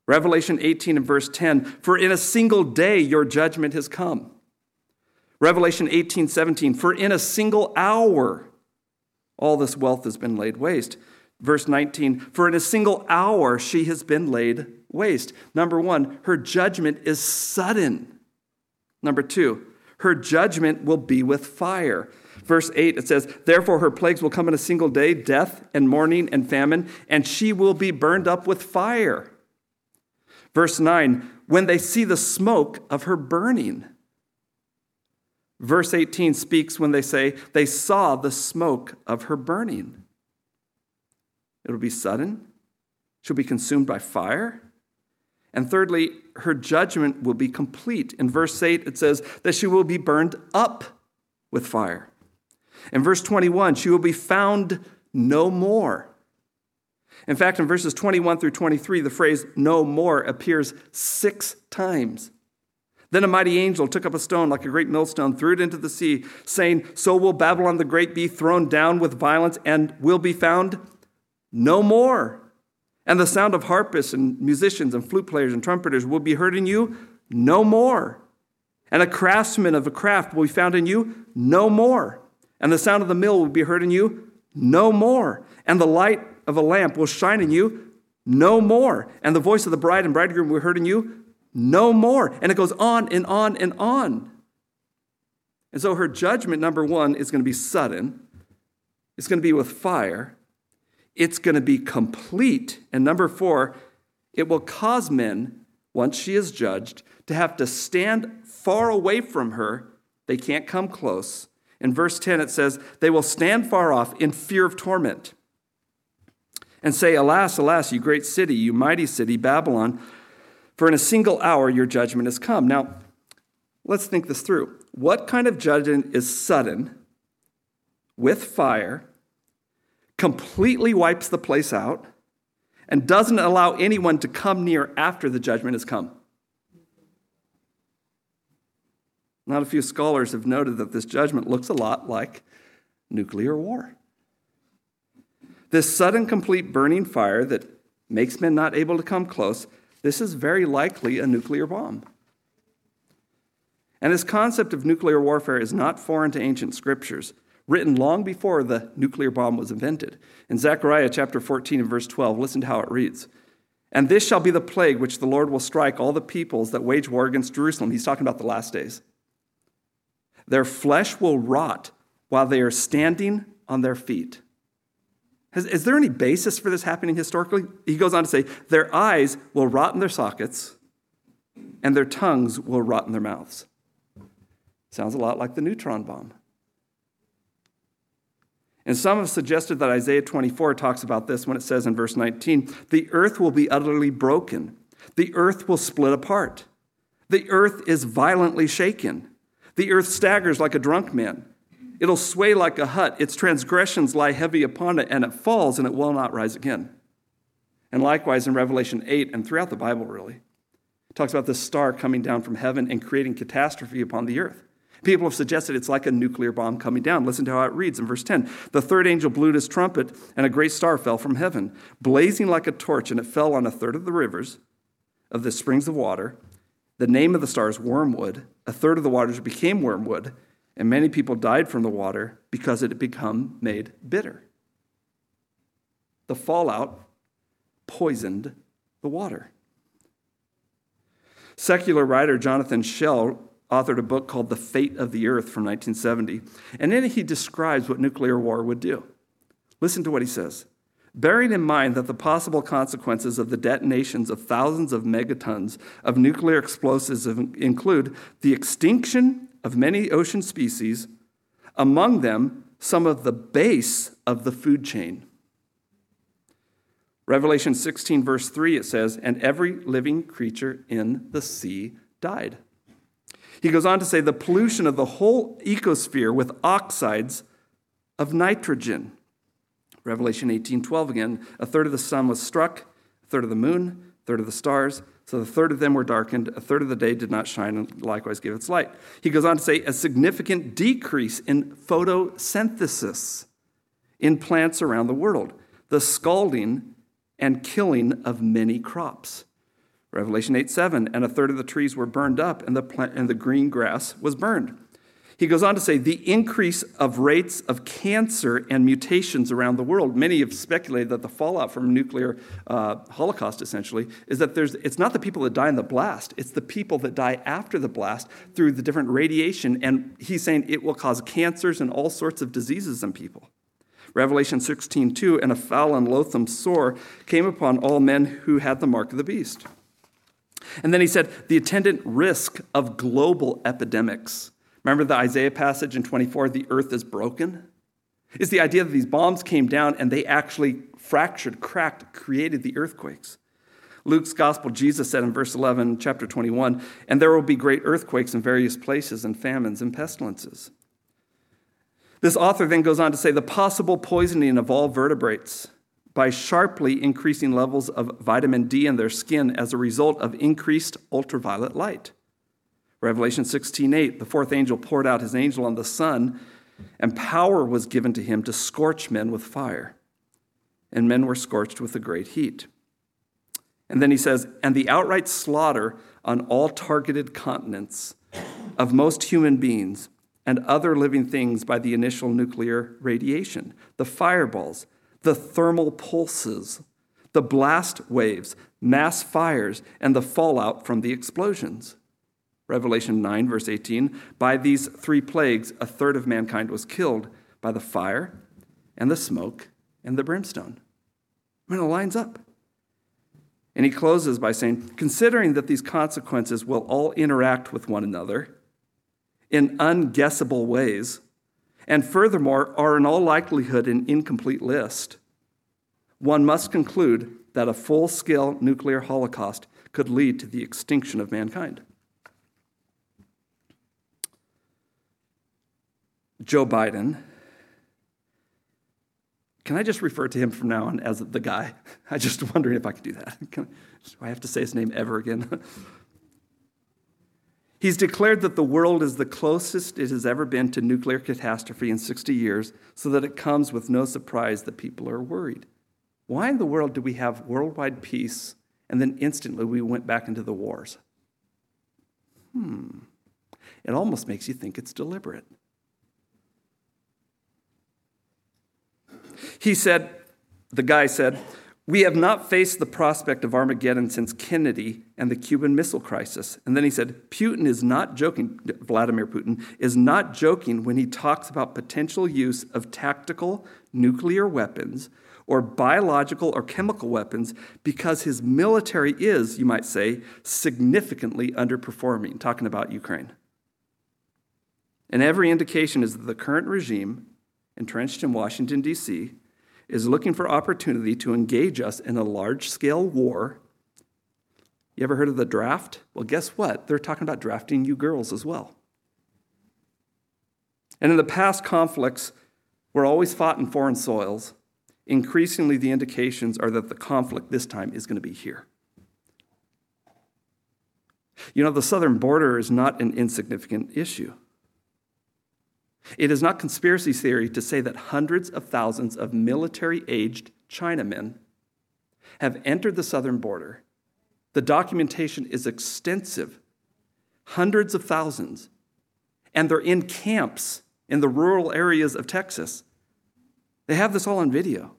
[SPEAKER 1] Revelation 18 and verse 10, For in a single day your judgment has come. Revelation 18, 17, For in a single hour all this wealth has been laid waste. Verse 19, For in a single hour she has been laid waste. Number one, her judgment is sudden. Number two, her judgment will be with fire. Verse 8, it says, Therefore her plagues will come in a single day death and mourning and famine, and she will be burned up with fire. Verse 9, when they see the smoke of her burning. Verse 18 speaks when they say, They saw the smoke of her burning. It'll be sudden, she'll be consumed by fire. And thirdly, her judgment will be complete. In verse 8, it says that she will be burned up with fire. In verse 21, she will be found no more. In fact, in verses 21 through 23, the phrase no more appears six times. Then a mighty angel took up a stone like a great millstone, threw it into the sea, saying, So will Babylon the Great be thrown down with violence and will be found no more. And the sound of harpists and musicians and flute players and trumpeters will be heard in you no more. And a craftsman of a craft will be found in you no more. And the sound of the mill will be heard in you no more. And the light of a lamp will shine in you no more. And the voice of the bride and bridegroom will be heard in you no more. And it goes on and on and on. And so her judgment, number one, is going to be sudden, it's going to be with fire, it's going to be complete. And number four, it will cause men, once she is judged, to have to stand far away from her. They can't come close. In verse 10, it says, They will stand far off in fear of torment and say, Alas, alas, you great city, you mighty city, Babylon, for in a single hour your judgment has come. Now, let's think this through. What kind of judgment is sudden, with fire, completely wipes the place out, and doesn't allow anyone to come near after the judgment has come. Not a few scholars have noted that this judgment looks a lot like nuclear war. This sudden, complete burning fire that makes men not able to come close, this is very likely a nuclear bomb. And this concept of nuclear warfare is not foreign to ancient scriptures written long before the nuclear bomb was invented. In Zechariah chapter 14 and verse 12, listen to how it reads. And this shall be the plague which the Lord will strike all the peoples that wage war against Jerusalem. He's talking about the last days. Their flesh will rot while they are standing on their feet. Has, is there any basis for this happening historically? He goes on to say, Their eyes will rot in their sockets, and their tongues will rot in their mouths. Sounds a lot like the neutron bomb. And some have suggested that Isaiah 24 talks about this when it says in verse 19, the earth will be utterly broken, the earth will split apart, the earth is violently shaken, the earth staggers like a drunk man. It'll sway like a hut, its transgressions lie heavy upon it, and it falls and it will not rise again. And likewise in Revelation 8 and throughout the Bible, really. It talks about the star coming down from heaven and creating catastrophe upon the earth. People have suggested it's like a nuclear bomb coming down. Listen to how it reads in verse 10. The third angel blew his trumpet, and a great star fell from heaven, blazing like a torch, and it fell on a third of the rivers of the springs of water. The name of the star is wormwood. A third of the waters became wormwood, and many people died from the water because it had become made bitter. The fallout poisoned the water. Secular writer Jonathan Schell authored a book called The Fate of the Earth from 1970, and in it he describes what nuclear war would do. Listen to what he says. Bearing in mind that the possible consequences of the detonations of thousands of megatons of nuclear explosives include the extinction of many ocean species, among them, some of the base of the food chain. Revelation 16, verse 3, it says, And every living creature in the sea died. He goes on to say, The pollution of the whole ecosphere with oxides of nitrogen. Revelation 18, 12 again, a third of the sun was struck, a third of the moon, a third of the stars. So the third of them were darkened, a third of the day did not shine, and likewise give its light. He goes on to say a significant decrease in photosynthesis in plants around the world, the scalding and killing of many crops. Revelation 8 7, and a third of the trees were burned up, and the, plant, and the green grass was burned. He goes on to say the increase of rates of cancer and mutations around the world. Many have speculated that the fallout from nuclear uh, holocaust, essentially, is that there's, it's not the people that die in the blast, it's the people that die after the blast through the different radiation. And he's saying it will cause cancers and all sorts of diseases in people. Revelation 16, 2, and a foul and loathsome sore came upon all men who had the mark of the beast. And then he said, the attendant risk of global epidemics Remember the Isaiah passage in 24, the earth is broken? Is the idea that these bombs came down and they actually fractured, cracked, created the earthquakes. Luke's gospel, Jesus said in verse 11, chapter 21, and there will be great earthquakes in various places, and famines and pestilences. This author then goes on to say the possible poisoning of all vertebrates by sharply increasing levels of vitamin D in their skin as a result of increased ultraviolet light. Revelation 16:8, the fourth angel poured out his angel on the sun, and power was given to him to scorch men with fire. And men were scorched with a great heat. And then he says, and the outright slaughter on all targeted continents of most human beings and other living things by the initial nuclear radiation, the fireballs, the thermal pulses, the blast waves, mass fires, and the fallout from the explosions. Revelation 9, verse 18, by these three plagues, a third of mankind was killed by the fire and the smoke and the brimstone. I mean, it lines up. And he closes by saying, considering that these consequences will all interact with one another in unguessable ways, and furthermore are in all likelihood an incomplete list, one must conclude that a full scale nuclear holocaust could lead to the extinction of mankind. Joe Biden. Can I just refer to him from now on as the guy? [LAUGHS] I'm just wondering if I can do that. Can, do I have to say his name ever again? [LAUGHS] He's declared that the world is the closest it has ever been to nuclear catastrophe in 60 years, so that it comes with no surprise that people are worried. Why in the world do we have worldwide peace and then instantly we went back into the wars? Hmm. It almost makes you think it's deliberate. He said, the guy said, we have not faced the prospect of Armageddon since Kennedy and the Cuban Missile Crisis. And then he said, Putin is not joking, Vladimir Putin is not joking when he talks about potential use of tactical nuclear weapons or biological or chemical weapons because his military is, you might say, significantly underperforming, talking about Ukraine. And every indication is that the current regime, entrenched in Washington, D.C., is looking for opportunity to engage us in a large scale war. You ever heard of the draft? Well, guess what? They're talking about drafting you girls as well. And in the past conflicts were always fought in foreign soils. Increasingly, the indications are that the conflict this time is going to be here. You know, the southern border is not an insignificant issue. It is not conspiracy theory to say that hundreds of thousands of military aged Chinamen have entered the southern border. The documentation is extensive hundreds of thousands. And they're in camps in the rural areas of Texas. They have this all on video.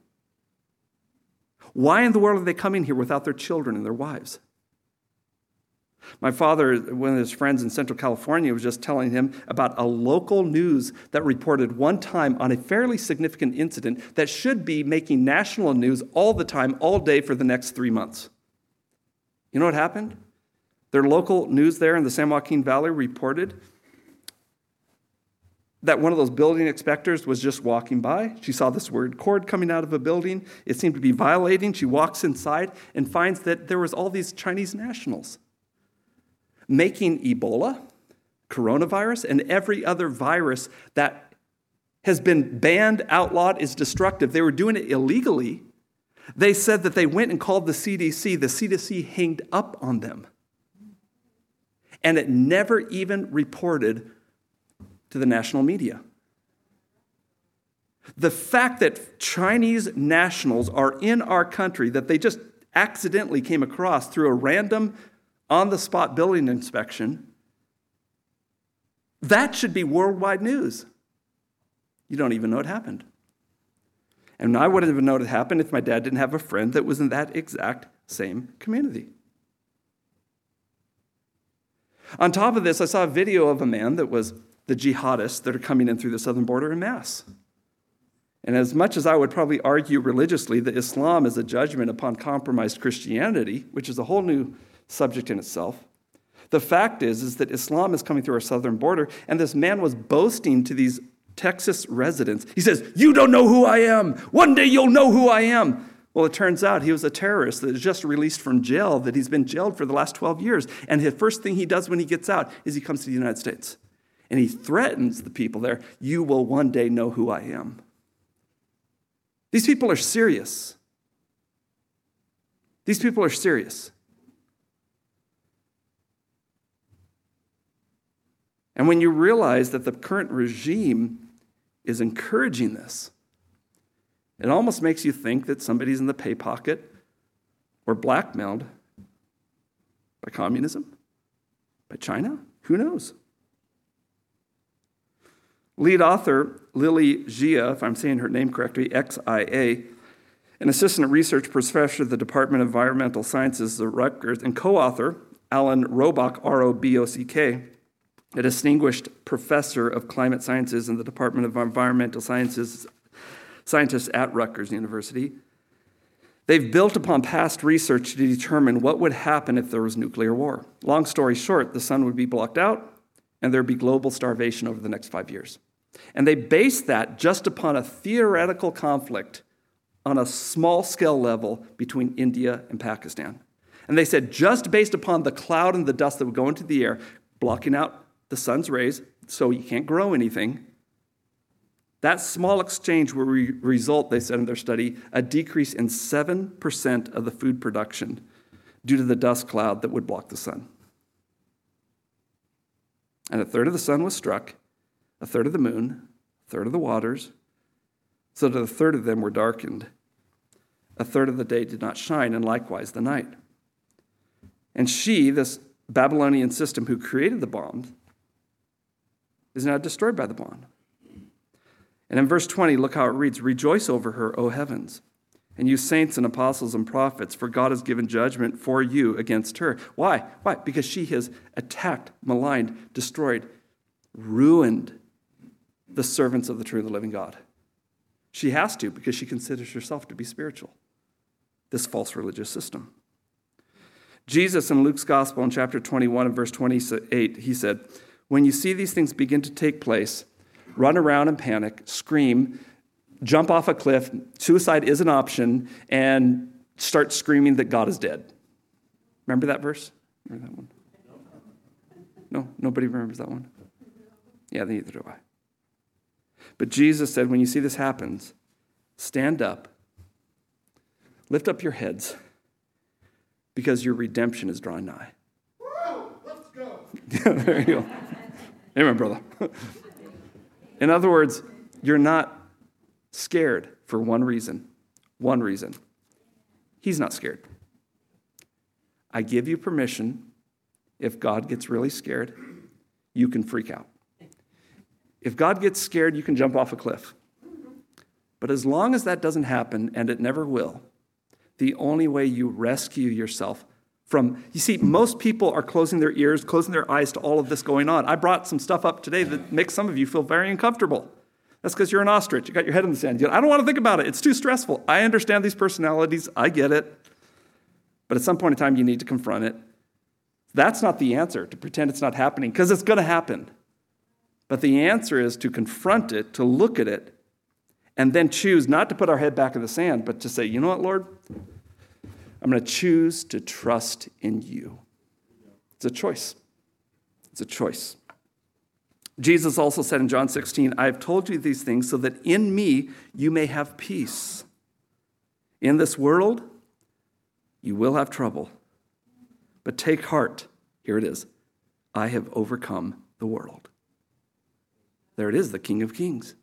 [SPEAKER 1] Why in the world are they coming here without their children and their wives? My father, one of his friends in Central California, was just telling him about a local news that reported one time on a fairly significant incident that should be making national news all the time, all day for the next three months. You know what happened? Their local news there in the San Joaquin Valley reported that one of those building inspectors was just walking by. She saw this weird cord coming out of a building. It seemed to be violating. She walks inside and finds that there was all these Chinese nationals making Ebola, coronavirus, and every other virus that has been banned, outlawed, is destructive. They were doing it illegally. They said that they went and called the CDC. The CDC hanged up on them. And it never even reported to the national media. The fact that Chinese nationals are in our country, that they just accidentally came across through a random on the spot building inspection, that should be worldwide news. You don't even know it happened. And I wouldn't have known it happened if my dad didn't have a friend that was in that exact same community. On top of this, I saw a video of a man that was the jihadists that are coming in through the southern border in mass. And as much as I would probably argue religiously that Islam is a judgment upon compromised Christianity, which is a whole new subject in itself, the fact is, is that Islam is coming through our southern border, and this man was boasting to these Texas residents. He says, You don't know who I am. One day you'll know who I am. Well, it turns out he was a terrorist that just released from jail, that he's been jailed for the last 12 years. And the first thing he does when he gets out is he comes to the United States. And he threatens the people there, You will one day know who I am. These people are serious. These people are serious. And when you realize that the current regime is encouraging this, it almost makes you think that somebody's in the pay pocket or blackmailed by communism, by China. Who knows? Lead author Lily Xia, if I'm saying her name correctly, X I A, an assistant research professor at the Department of Environmental Sciences at Rutgers, and co author Alan Robock, R O B O C K, a distinguished professor of climate sciences in the Department of Environmental Sciences scientists at Rutgers University. They've built upon past research to determine what would happen if there was nuclear war. Long story short, the sun would be blocked out and there'd be global starvation over the next five years. And they based that just upon a theoretical conflict on a small scale level between India and Pakistan. And they said, just based upon the cloud and the dust that would go into the air, blocking out the sun's rays so you can't grow anything, that small exchange will re- result, they said in their study, a decrease in 7% of the food production due to the dust cloud that would block the sun. And a third of the sun was struck, a third of the moon, a third of the waters, so that a third of them were darkened. A third of the day did not shine, and likewise the night. And she, this Babylonian system who created the bomb, is not destroyed by the bond. And in verse 20, look how it reads Rejoice over her, O heavens, and you saints and apostles and prophets, for God has given judgment for you against her. Why? Why? Because she has attacked, maligned, destroyed, ruined the servants of the true and the living God. She has to because she considers herself to be spiritual, this false religious system. Jesus in Luke's gospel in chapter 21 and verse 28, he said, When you see these things begin to take place, run around and panic, scream, jump off a cliff, suicide is an option, and start screaming that God is dead. Remember that verse? Remember that one? No, nobody remembers that one. Yeah, neither do I. But Jesus said, when you see this happens, stand up, lift up your heads, because your redemption is drawing nigh. Woo! Let's go. [LAUGHS] there you go. Amen, brother. In other words, you're not scared for one reason. One reason. He's not scared. I give you permission, if God gets really scared, you can freak out. If God gets scared, you can jump off a cliff. But as long as that doesn't happen, and it never will, the only way you rescue yourself from, you see, most people are closing their ears, closing their eyes to all of this going on. I brought some stuff up today that makes some of you feel very uncomfortable. That's because you're an ostrich. You got your head in the sand. I don't want to think about it. It's too stressful. I understand these personalities. I get it. But at some point in time, you need to confront it. That's not the answer, to pretend it's not happening, because it's going to happen. But the answer is to confront it, to look at it, and then choose not to put our head back in the sand, but to say, you know what, Lord? I'm going to choose to trust in you. It's a choice. It's a choice. Jesus also said in John 16, I have told you these things so that in me you may have peace. In this world, you will have trouble. But take heart. Here it is I have overcome the world. There it is, the King of Kings.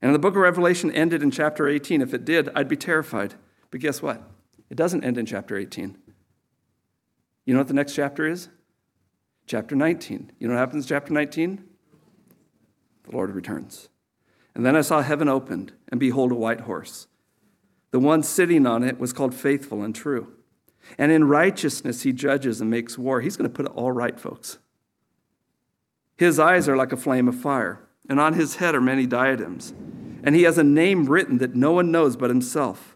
[SPEAKER 1] And the book of Revelation ended in chapter 18. If it did, I'd be terrified. But guess what? It doesn't end in chapter 18. You know what the next chapter is? Chapter 19. You know what happens in chapter 19? The Lord returns. And then I saw heaven opened, and behold, a white horse. The one sitting on it was called Faithful and True. And in righteousness he judges and makes war. He's going to put it all right, folks. His eyes are like a flame of fire, and on his head are many diadems. And he has a name written that no one knows but himself.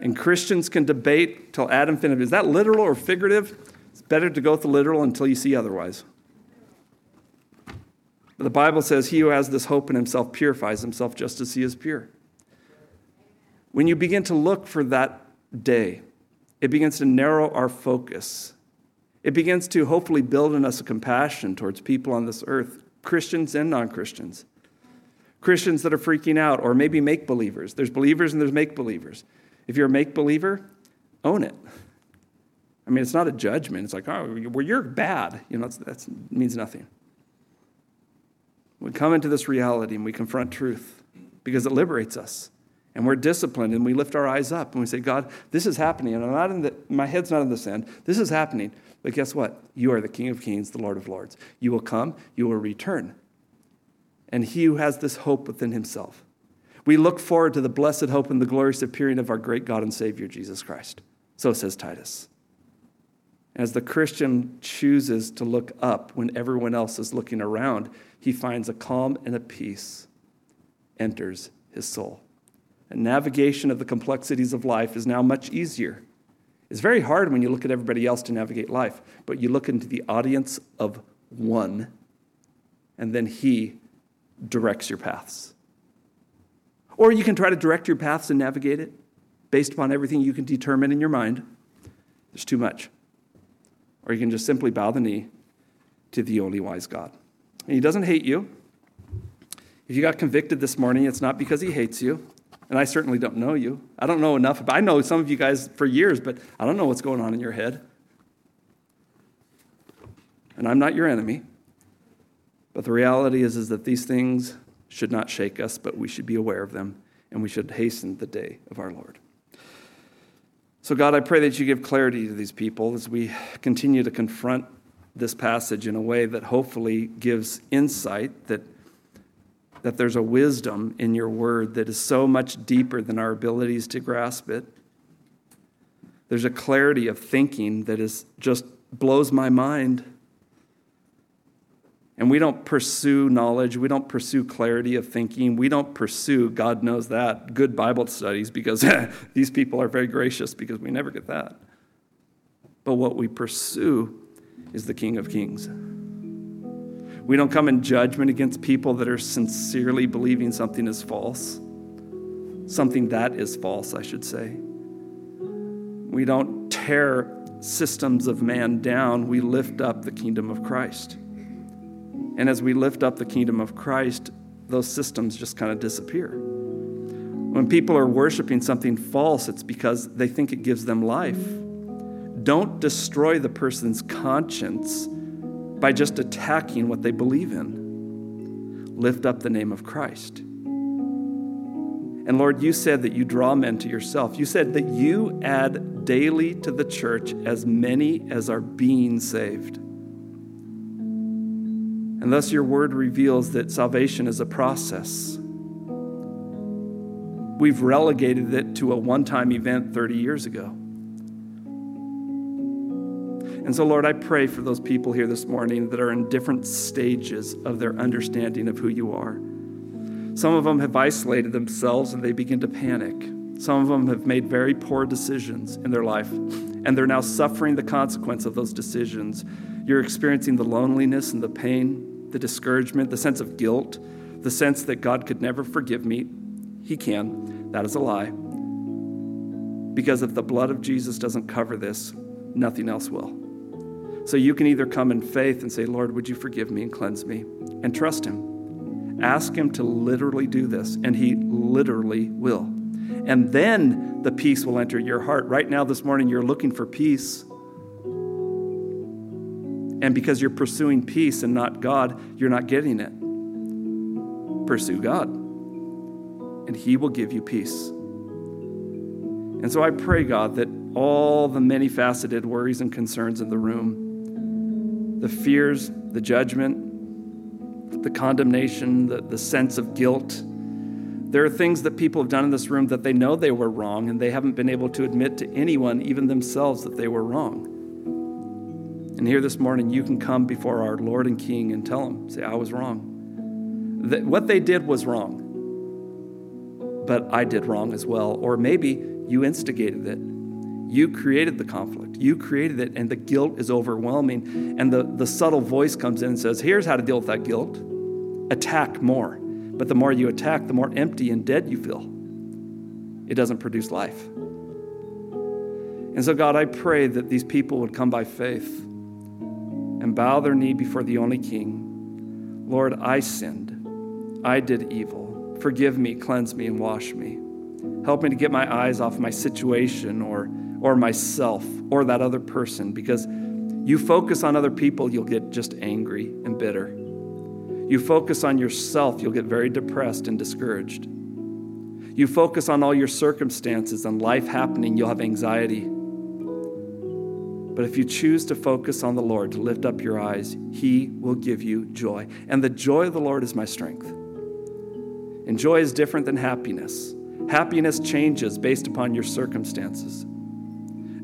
[SPEAKER 1] And Christians can debate till Adam finishes. Is that literal or figurative? It's better to go with the literal until you see otherwise. But the Bible says, He who has this hope in himself purifies himself just as he is pure. When you begin to look for that day, it begins to narrow our focus it begins to hopefully build in us a compassion towards people on this earth, Christians and non Christians. Christians that are freaking out, or maybe make believers. There's believers and there's make believers. If you're a make believer, own it. I mean, it's not a judgment. It's like, oh, well, you're bad. You know, that means nothing. We come into this reality and we confront truth because it liberates us and we're disciplined and we lift our eyes up and we say, God, this is happening. And I'm not in the, my head's not in the sand. This is happening. But guess what? You are the King of Kings, the Lord of Lords. You will come, you will return. And he who has this hope within himself. We look forward to the blessed hope and the glorious appearing of our great God and Savior, Jesus Christ. So says Titus. As the Christian chooses to look up when everyone else is looking around, he finds a calm and a peace enters his soul and navigation of the complexities of life is now much easier. It's very hard when you look at everybody else to navigate life, but you look into the audience of one, and then he directs your paths. Or you can try to direct your paths and navigate it based upon everything you can determine in your mind. There's too much. Or you can just simply bow the knee to the only wise God. And he doesn't hate you. If you got convicted this morning, it's not because he hates you. And I certainly don't know you. I don't know enough. I know some of you guys for years, but I don't know what's going on in your head. And I'm not your enemy. But the reality is, is that these things should not shake us, but we should be aware of them, and we should hasten the day of our Lord. So, God, I pray that you give clarity to these people as we continue to confront this passage in a way that hopefully gives insight that that there's a wisdom in your word that is so much deeper than our abilities to grasp it. There's a clarity of thinking that is just blows my mind. And we don't pursue knowledge. We don't pursue clarity of thinking. We don't pursue, God knows that, good Bible studies because [LAUGHS] these people are very gracious because we never get that. But what we pursue is the King of Kings. We don't come in judgment against people that are sincerely believing something is false, something that is false, I should say. We don't tear systems of man down, we lift up the kingdom of Christ. And as we lift up the kingdom of Christ, those systems just kind of disappear. When people are worshiping something false, it's because they think it gives them life. Don't destroy the person's conscience by just attacking what they believe in. Lift up the name of Christ. And Lord, you said that you draw men to yourself. You said that you add daily to the church as many as are being saved. And thus, your word reveals that salvation is a process. We've relegated it to a one time event 30 years ago. And so, Lord, I pray for those people here this morning that are in different stages of their understanding of who you are. Some of them have isolated themselves and they begin to panic. Some of them have made very poor decisions in their life, and they're now suffering the consequence of those decisions. You're experiencing the loneliness and the pain, the discouragement, the sense of guilt, the sense that God could never forgive me. He can. That is a lie. Because if the blood of Jesus doesn't cover this, nothing else will. So you can either come in faith and say, Lord, would you forgive me and cleanse me? And trust Him. Ask Him to literally do this, and He literally will. And then the peace will enter your heart. Right now, this morning, you're looking for peace. And because you're pursuing peace and not God, you're not getting it. Pursue God, and He will give you peace. And so I pray, God, that all the many faceted worries and concerns in the room the fears, the judgment, the condemnation, the, the sense of guilt. There are things that people have done in this room that they know they were wrong, and they haven't been able to admit to anyone, even themselves, that they were wrong. And here this morning, you can come before our Lord and King and tell him, say, I was wrong. That what they did was wrong, but I did wrong as well. Or maybe you instigated it you created the conflict. You created it, and the guilt is overwhelming. And the, the subtle voice comes in and says, Here's how to deal with that guilt attack more. But the more you attack, the more empty and dead you feel. It doesn't produce life. And so, God, I pray that these people would come by faith and bow their knee before the only King. Lord, I sinned. I did evil. Forgive me, cleanse me, and wash me. Help me to get my eyes off my situation or or myself or that other person because you focus on other people, you'll get just angry and bitter. You focus on yourself, you'll get very depressed and discouraged. You focus on all your circumstances and life happening, you'll have anxiety. But if you choose to focus on the Lord, to lift up your eyes, He will give you joy. And the joy of the Lord is my strength. And joy is different than happiness. Happiness changes based upon your circumstances.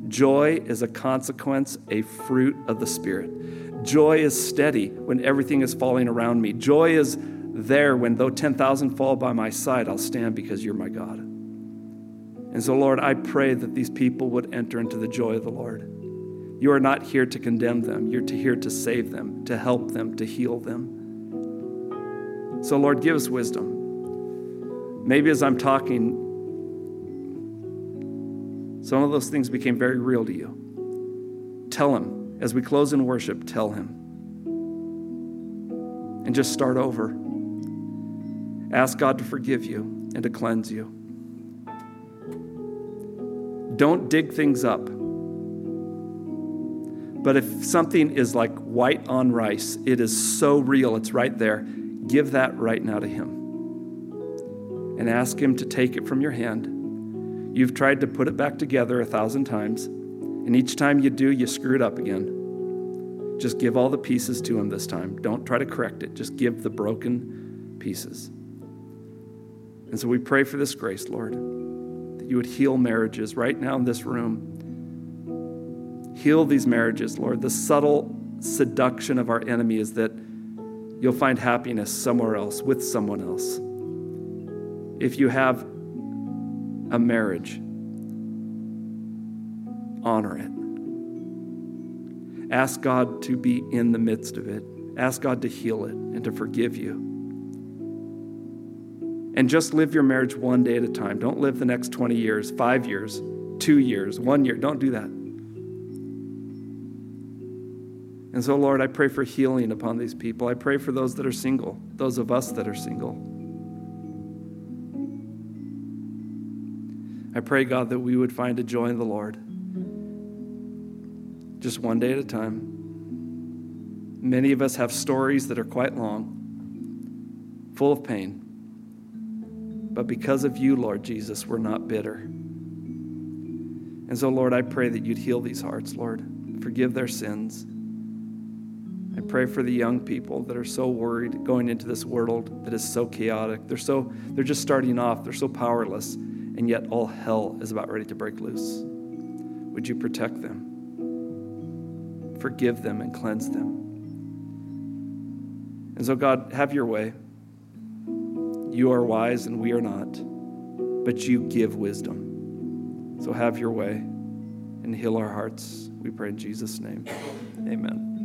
[SPEAKER 1] Joy is a consequence, a fruit of the Spirit. Joy is steady when everything is falling around me. Joy is there when, though 10,000 fall by my side, I'll stand because you're my God. And so, Lord, I pray that these people would enter into the joy of the Lord. You are not here to condemn them, you're to here to save them, to help them, to heal them. So, Lord, give us wisdom. Maybe as I'm talking, some of those things became very real to you. Tell Him, as we close in worship, tell Him. And just start over. Ask God to forgive you and to cleanse you. Don't dig things up. But if something is like white on rice, it is so real, it's right there. Give that right now to Him. And ask Him to take it from your hand You've tried to put it back together a thousand times, and each time you do, you screw it up again. Just give all the pieces to Him this time. Don't try to correct it, just give the broken pieces. And so we pray for this grace, Lord, that you would heal marriages right now in this room. Heal these marriages, Lord. The subtle seduction of our enemy is that you'll find happiness somewhere else with someone else. If you have a marriage, honor it. Ask God to be in the midst of it. Ask God to heal it and to forgive you. And just live your marriage one day at a time. Don't live the next 20 years, five years, two years, one year. Don't do that. And so, Lord, I pray for healing upon these people. I pray for those that are single, those of us that are single. I pray, God, that we would find a joy in the Lord. Just one day at a time. Many of us have stories that are quite long, full of pain. But because of you, Lord Jesus, we're not bitter. And so, Lord, I pray that you'd heal these hearts, Lord. Forgive their sins. I pray for the young people that are so worried going into this world that is so chaotic. They're so they're just starting off, they're so powerless, and yet all hell is about ready to break loose. Would you protect them? Forgive them and cleanse them. And so God, have your way. You are wise and we are not, but you give wisdom. So have your way and heal our hearts. We pray in Jesus' name. Amen.